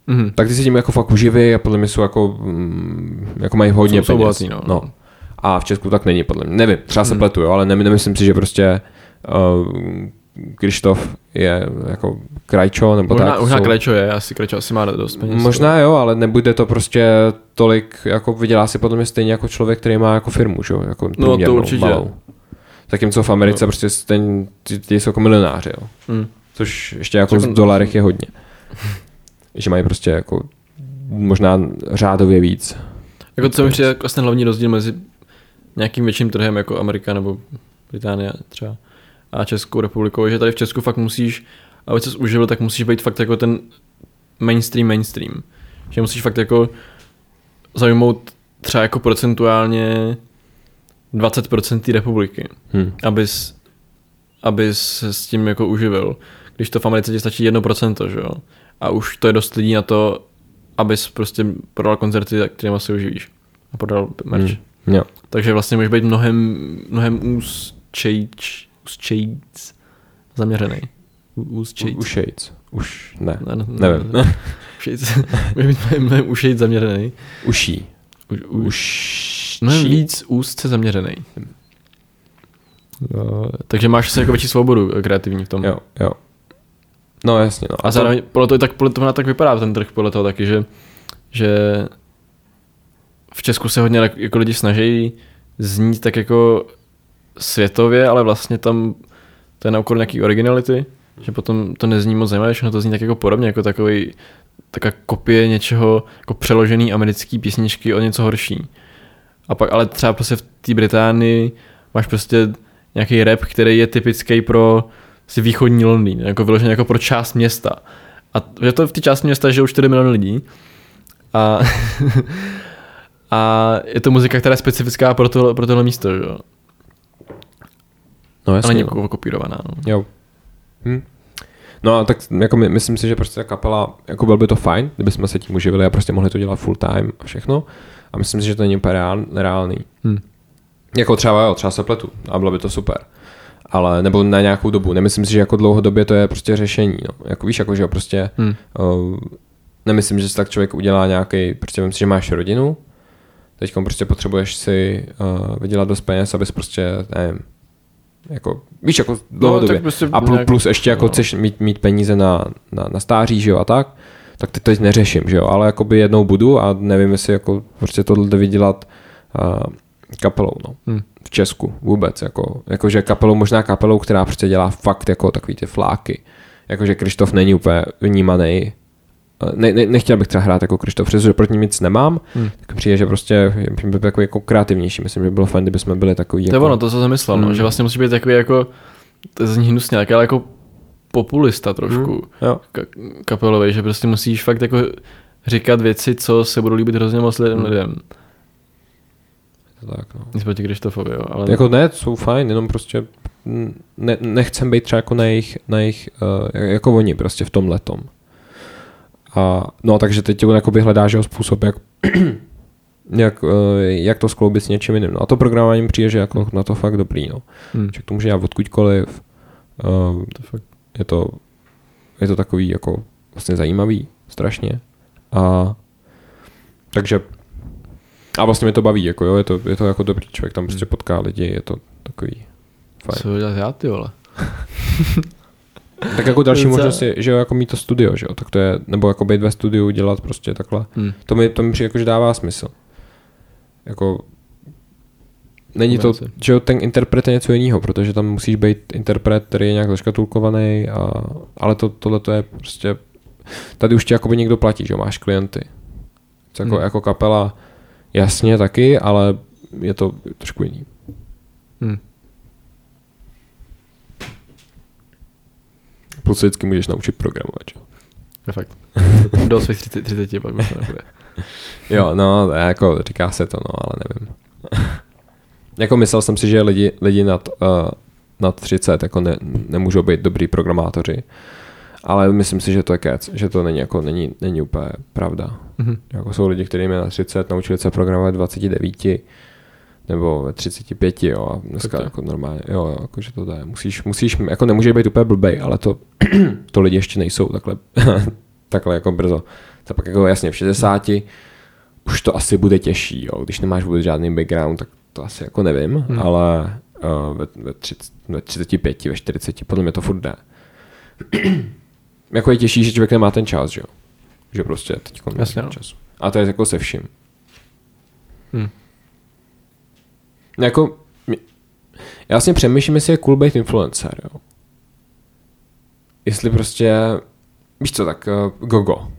Mhm. Tak ty se tím jako fakt uživí a podle mě jsou jako, mm, jako mají hodně Jsou- jsou peněz. bohatý, no. no. A v Česku tak není, podle mě. Nevím, třeba se Hmm. pletu, jo, ale ne, nemyslím si, že prostě uh, Krištof je jako Krajčo, nebo Možná, tak. možná jsou- Krajčo je, asi Krajčo asi má dost peněz. Možná jo, ale nebude to prostě tolik, jako vydělá si podle mě stejně jako člověk, který má jako firmu, že jo, jako No, to určitě. malou. Zatímco v Americe No. prostě stejně, ty, ty jsou jako milionáři, jo. Hm. Což ještě jako v dolarech je hodně. Že mají prostě jako možná řádově víc. Jako co mi přijde jako ten hlavní rozdíl mezi nějakým větším trhem jako Amerika nebo Británie třeba a Českou republikou, že tady v Česku fakt musíš, aby ses uživil, tak musíš být fakt jako ten mainstream mainstream. Že musíš fakt jako zaujmout třeba jako procentuálně 20% té republiky, Hm. abys, abys se s tím jako uživil. Když to v Americe ti stačí 1%, že jo? A už to je dost lidí na to, abys prostě prodal koncerty, kterými se uživíš. A prodal merch. Hm. Jo. Takže vlastně můžeš být mnohem, mnohem úzčejč, úzčejc zaměřený. Úzčejc. U Shades. Už ne. Ne, ne, Nevím. Ne, Ušejc. Můžeš být mnohem, mnohem ušejc zaměřený. Uší. U, u, Už. mnohem víc úzce zaměřený. Jo, takže máš asi jako větší svobodu kreativní v tom. Jo, jo. No jasně, no. A zároveň podle toho, tak, podle toho tak vypadá ten trh, podle toho taky, že, že v Česku se hodně jako lidi snaží znít tak jako světově, ale vlastně tam to je na úkor nějaký originality, že potom to nezní moc zajímavé, všechno to zní tak jako podobně, jako takový taková kopie něčeho, jako přeložený americký písničky o něco horší. A pak, ale třeba prostě v té Británii máš prostě nějaký rap, který je typický pro si východní Londýn, jako vyloženě jako pro část města. A že to v té části města žijou 4 miliony lidí. A, a je to muzika, která je specifická pro, to, pro tohle místo, že jo? No jasně, není no. jako kopírovaná. No. Jo. Hm. No a tak jako my, myslím si, že prostě ta kapela, jako byl by to fajn, kdybychom se tím uživili a prostě mohli to dělat full time a všechno. A myslím si, že to není úplně reál, nereálný. Hm. Jako třeba, jo, třeba se pletu a bylo by to super. Ale, nebo na nějakou dobu. Nemyslím si, že jako dlouhodobě to je prostě řešení. No. Jako víš, jako že jo, prostě Hm. uh, nemyslím, že si tak člověk udělá nějaký, prostě myslím si, že máš rodinu, teď prostě potřebuješ si uh, vydělat dost peněz, abys prostě, nevím, jako, víš, jako dlouhodobě. tak prostě a plus, nějak- plus ještě jako no. chceš mít, mít peníze na, na, na stáří, že jo, a tak, tak teď teď neřeším, že jo, ale jakoby jednou budu a nevím, jestli jako prostě tohle vydělat uh, kapelou, no. Hm. V Česku vůbec, jako, jakože kapelou, možná kapelou, která prostě dělá fakt jako takový ty fláky. Jakože Krištof není úplně vnímaný. Ne, ne, nechtěl bych třeba hrát jako Krištof, přestože proti ním nic nemám, Hm. tak přijde, že prostě by byl takový jako kreativnější. Myslím, že by bylo fajn, kdyby jsme byli takový To jako... ono, to co jsem myslel, no, Hmm. že vlastně musí být takový jako, to zní hnusně, ale jako populista trošku Hmm. Ka- kapelový, že prostě musíš fakt jako říkat věci, co se budou líbit hrozně moc lidem. Hmm. Tak, no. Nic proti Krištofovi, jo, ale Jako ne, jsou fajn, jenom prostě ne, nechcem být třeba jako na jejich, na jejich uh, jako oni prostě v tom letom. A, no takže teď on jakoby hledá, že způsob, jak, jak, uh, jak to skloubit s něčím jiným. No a to programování přijde, že jako na to fakt dobrý, no. hm, Že to může dělat odkudkoliv. Uh, to fakt. je to, je to takový jako vlastně zajímavý, strašně. A takže a vlastně mě to baví, jako jo, je to, je to jako dobrý člověk, tam prostě potká lidi, je to takový fajn. Co dělat já, ty vole? Tak jako další možnost je, že jo, jako mít to studio, že jo, tak to je, nebo jako být ve studiu, dělat prostě takhle. Hm. To mi, to mi přijde jako, že dává smysl. Jako, není to, že jo, ten interpret je něco jiného, protože tam musíš být interpret, který je nějak zaškatulkovaný, a, ale to, tohle to je prostě, tady už ti jakoby někdo platí, že jo, máš klienty. Jako, Hmm. jako kapela, jasně taky, ale je to trošku jiný. Hm. Plus vždycky můžeš naučit programovat, jo. Je fakt. Do svých 30, 30 pak už to nebude. Jo, no, jako říká se to, no, ale nevím. jako myslel jsem si, že lidi, lidi nad, uh, nad 30 jako ne, nemůžou být dobrý programátoři, ale myslím si, že to je kec, že to není, jako, není, není úplně pravda. Mhm. Jako jsou lidi, kteří na 30 naučili se programovat v 29 nebo ve 35, jo, a dneska Tak to je. jako normálně, jo, jo, jako, že to jde. Musíš, musíš, jako nemůže být úplně blbej, ale to, to lidi ještě nejsou takhle, takhle jako brzo. To pak jako jasně v 60 už to asi bude těžší, jo, když nemáš vůbec žádný background, tak to asi jako nevím, hmm. ale uh, ve, ve, 30, ve 35, ve 40, podle mě to furt jde. jako je těžší, že člověk nemá ten čas, že jo. Že prostě teď Jasně, no. čas. A to je jako se vším. Hm. Jako, já vlastně přemýšlím, jestli je cool být influencer, jo. Jestli prostě, víš co, tak uh, gogo.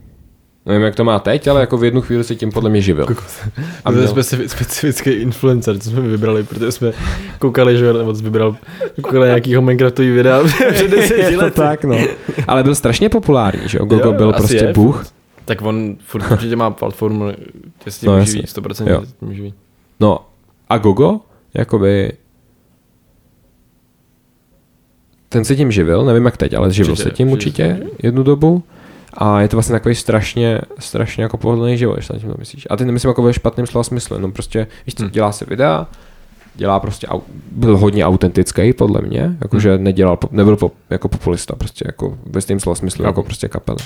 Nevím, jak to má teď, ale jako v jednu chvíli se tím podle mě živil. A A měl- specifi- specifický influencer, co jsme vybrali, protože jsme koukali, že nebo jsi vybral, koukali nějakýho Minecraftový videa před deseti lety. tak, no. Ale byl strašně populární, že? Gogo Jo, byl prostě je, bůh. Tak on furt určitě má platformu, je s tím No, živí, 100% Jo. tím živí. No a Gogo, jakoby, ten se tím živil, nevím jak teď, ale živil Určitě, se tím určitě jednu dobu. A je to vlastně takový strašně, strašně jako pohodlný život, když na tím myslíš. A ty nemyslím jako ve špatném slova smyslu, jenom prostě, víš co, Hmm. dělá se videa, dělá prostě, byl hodně autentický podle mě, jakože Hmm. nedělal, nebyl pop, jako populista, prostě jako ve stejném slova smyslu, jako prostě kapely.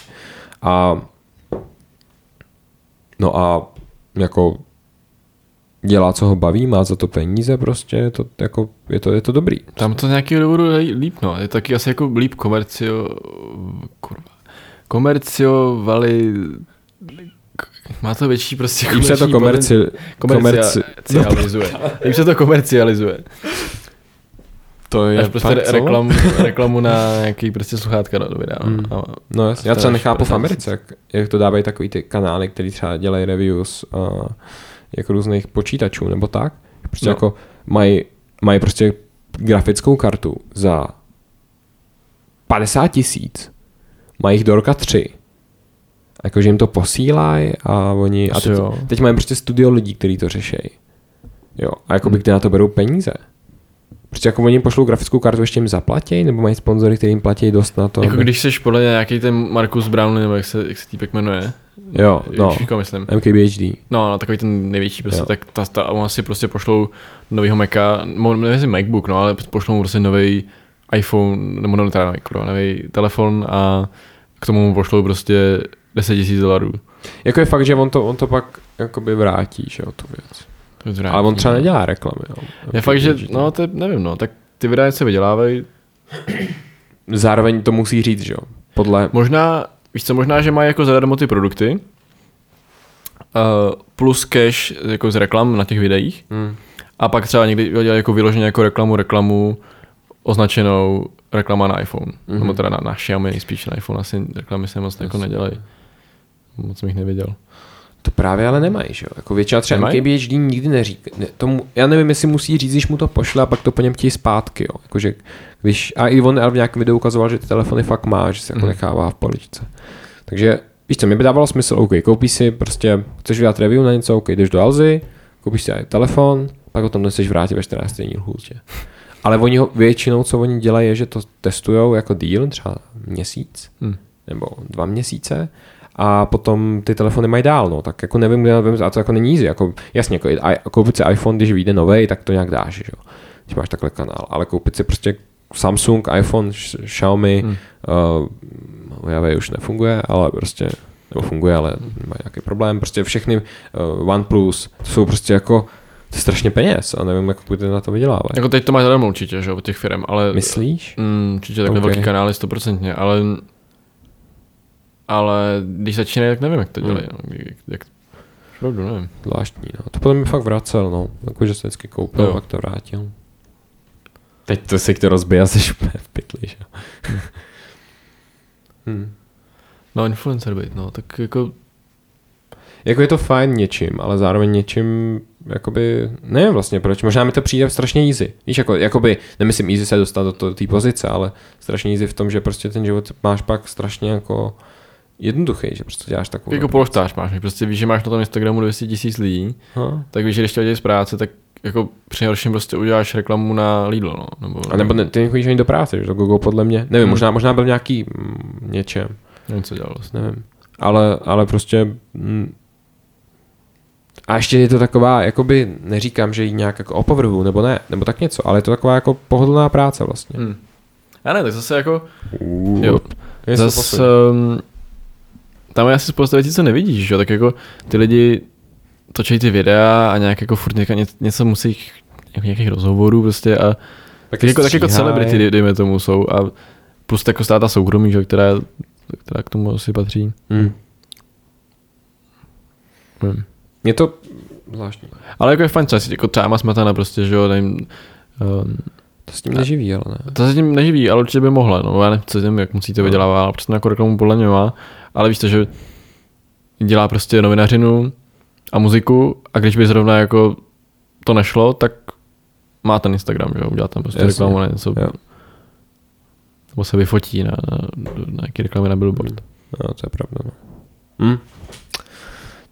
A no a jako dělá, co ho baví, má za to peníze prostě, je to, jako, je to, je to dobrý. Tam to z nějakého důvodu líp, no. Je taky asi jako líp komercio... Kurva. Komerciovali... Má to větší prostě Líp se to komerci, komerci, komercializuje. Líp se to komercializuje. to je Až prostě fakt, reklamu, reklamu na nějaký prostě sluchátka do videa. Mm. A, No jasně, já To třeba nechápu v 40 Americe, jak, jak to dávají takový ty kanály, který třeba dělají reviews uh, jako různých počítačů nebo tak. Prostě no. jako mají mají prostě grafickou kartu za 50 tisíc. Mají jich do roka tři. Jakože jim to posílají a oni... A Asi teď, jo. teď mají prostě studio lidí, kteří to řešejí. Jo. A jakoby Hmm. kde na to berou peníze. Prostě jako oni jim pošlou grafickou kartu, ještě jim zaplatí, nebo mají sponzory, který jim platí dost na to. jako aby- když seš podle nějaký ten Markus Brown, nebo jak se, jak se týpek jmenuje. Jo, no. Ježíško, myslím. MKBHD. No, no, takový ten největší prostě, Jo. tak ta, ta, on si prostě pošlou novýho Maca, nevím MacBook, no, ale pošlou mu prostě nový iPhone, nebo no, teda nový, nový telefon a k tomu mu pošlou prostě 10 000 dolarů. Jako je fakt, že on to, on to pak jakoby vrátí, že jo, tu věc. To je Ale on třeba no. nedělá reklamy, jo. Je fakt, že, no, to je, nevím, no, tak ty se vydělávají. Zároveň to musí říct, že jo. Podle... Možná, víš co, možná, že mají jako zadarmo ty produkty, uh, plus cash jako z reklam na těch videích, Hmm. A pak třeba někdy dělají jako vyloženě jako reklamu, reklamu označenou reklama na iPhone. Mm-hmm. Mhm. Nebo teda na, na Xiaomi, spíš na iPhone asi reklamy se moc jako nedělají. Moc jsem jich neviděl. To právě ale nemají, že jo. Jako většina třeba Nemají? MKBHD nikdy neříká. Ne, tomu, já nevím, jestli musí říct, když mu to pošle a pak to po něm chtějí zpátky, jo. Jakože, když, a i on v nějakém videu ukazoval, že ty telefony fakt má, že se jako Mhm. nechává v poličce. Takže víš co, mi by dávalo smysl, OK, koupíš si prostě, chceš udělat review na něco, OK, jdeš do Alzy, koupíš si telefon, pak ho tam nechceš vrátit ve 14 denní lhůtě. Ale oni ho, většinou, co oni dělají, je, že to testujou jako deal, třeba měsíc, Hm. nebo dva měsíce a potom ty telefony mají dál, no, tak jako nevím, kde nevím, a to jako není easy, jako, jasně, jako, koupit si iPhone, když vyjde novej, tak to nějak dáš, že jo, když máš takhle kanál, ale koupit si prostě Samsung, iPhone, Xiaomi, Hm. uh, Huawei už nefunguje, ale prostě nebo funguje, ale má nějaký problém. Prostě všechny uh, OnePlus, to jsou prostě jako to je strašně peněz a nevím, jak budete na to vydělávat. Jako teď to máš zadarmo určitě, že jo, od těch firm, ale... Myslíš? Mm, určitě takhle Ok. velký kanály, stoprocentně, ale... Ale když začínají, tak nevím, jak to dělají. Hmm. No. Jak, jak, Pravdu, nevím. Zvláštní, no. To podle mě fakt vracel, no. Jako, že se vždycky koupil, pak to vrátil. Teď to si to rozbije a jsi úplně v pytli, že? jo. hmm. No, influencer být, no, tak jako... Jako je to fajn něčím, ale zároveň něčím, jakoby, nevím vlastně proč, možná mi to přijde strašně easy. Víš, jako, jakoby, nemyslím easy se dostat do té pozice, ale strašně easy v tom, že prostě ten život máš pak strašně jako jednoduchý, že prostě děláš takovou... Jako polštář máš, prostě víš, že máš na tom Instagramu 200 tisíc lidí, no. tak víš, že když tě z práce, tak jako při nejhorším prostě uděláš reklamu na Lidl, no. Nebo, A nebo ne, ty nechodíš ani do práce, že to Google podle mě, nevím, Hmm. možná, možná byl nějaký mm, něčem, Nevím, co dělal vlastně. nevím. Ale, ale prostě... Mm, a ještě je to taková, jakoby, neříkám, že ji nějak jako opovrhu, nebo ne, nebo tak něco, ale je to taková jako pohodlná práce vlastně. Hmm. A ne, tak zase jako, Uh, jo, zase, um, tam je asi spousta věcí, co nevidíš, že jo, tak jako ty lidi točí ty videa a nějak jako furt něka, ně, něco musí, jako nějakých rozhovorů prostě a tak jako, tak jako celebrity, dej- dejme tomu, jsou a plus jako státa soukromí, že která, která k tomu asi patří. Hmm. Hmm. Je to zvláštní. Ale jako je fajn třeba, si- jako třeba smetana prostě, že jo, nevím, um, To s tím neživí, ale ne. To se tím neživí, ale určitě by mohla. No, já nevím, co tím, jak musíte No. vydělávat, ale prostě jako reklamu podle mě má. Ale víš to, že dělá prostě novinařinu a muziku a když by zrovna jako to nešlo, tak má ten Instagram, že jo, udělá tam prostě Jasně. reklamu na něco. Jo. Nebo se vyfotí na, na, na nějaký reklamy na billboard. No, to je pravda. No. Hm.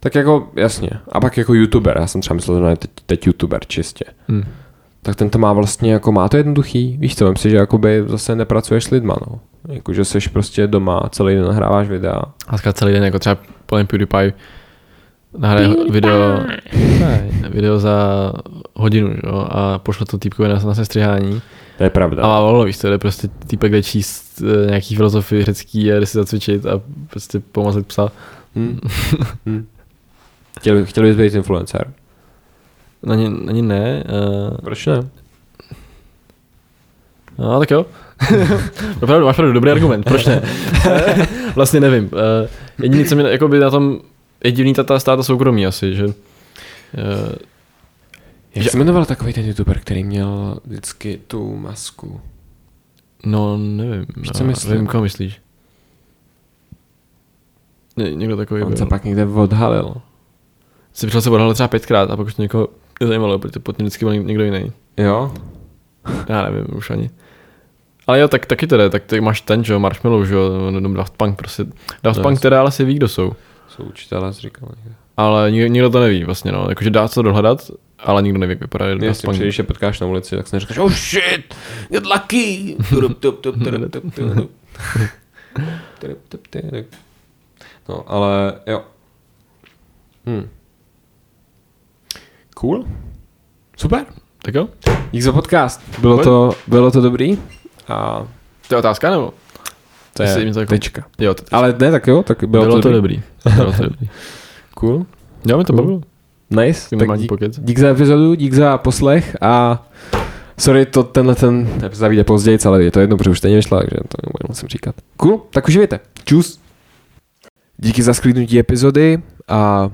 Tak jako, jasně. A pak jako youtuber, já jsem třeba myslel, že ne, teď, teď youtuber čistě. Hmm. Tak ten to má vlastně jako, má to jednoduchý. Víš co, si, že jakoby zase nepracuješ s lidma, no. Jako, že jsi prostě doma, celý den nahráváš videa. A celý den, jako třeba plný PewDiePie nahraje video, ne, video za hodinu, že jo, a pošle to týpkovi na, na sestřihání. To je pravda. A má volno, víš, to je prostě týpek, kde číst eh, nějaký filozofii řecký a jde si zacvičit a prostě pomazlit psa. Hm. hm. Chtěl, chtěl bys být influencer? Ani, ani ne. Uh, Proč ne? no, tak jo. Opravdu, máš pravdu, dobrý argument, proč ne? vlastně nevím. Uh, jediný, co mi jako by na tom je divný ta, ta státa soukromí asi, že uh, Jak Že- se jmenoval takový ten youtuber, který měl vždycky tu masku? no nevím. Víš, no, co myslím? Nevím, koho myslíš. Ně, někdo takový On byl. se pak někde odhalil. Si přišel se odhalit třeba pětkrát a pak už to někoho nezajímalo, protože pod tím vždycky byl někdo jiný. Jo? Já nevím už ani. Ale jo, tak taky teda, tak ty máš ten, že jo, Marshmallow, že jo, Daft Punk prostě. Daft No, Punk teda ale si ví, kdo jsou. Jsou učitelé, jsi říkal někde. Ale nikdo, nikdo to neví vlastně, no. Jakože dá se to dohledat, ale nikdo neví, jak vypadá Daft Punk. když je potkáš na ulici, tak si neříkáš, oh shit, get lucky. No, ale jo. Hm. Cool. Super. Tak jo? Dík za podcast. Bylo Pojď. to, bylo to dobrý. A To je otázka, nebo? to je to jako- tečka. Jo, to, Ale ne, tak jo, tak bylo, bylo, to dobrý. dobrý. Bylo to dobrý. Cool. Jo, mi to Cool. bavilo. Nice. Tak dík, dík za epizodu, dík za poslech a sorry, to tenhle ten epizoda vyjde později, ale je to jedno, protože už stejně vyšla, takže to nebudu musím říkat. Cool, tak uživejte. Čus. Díky za sklidnutí epizody a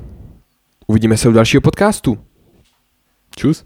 uvidíme se u dalšího podcastu. Čus.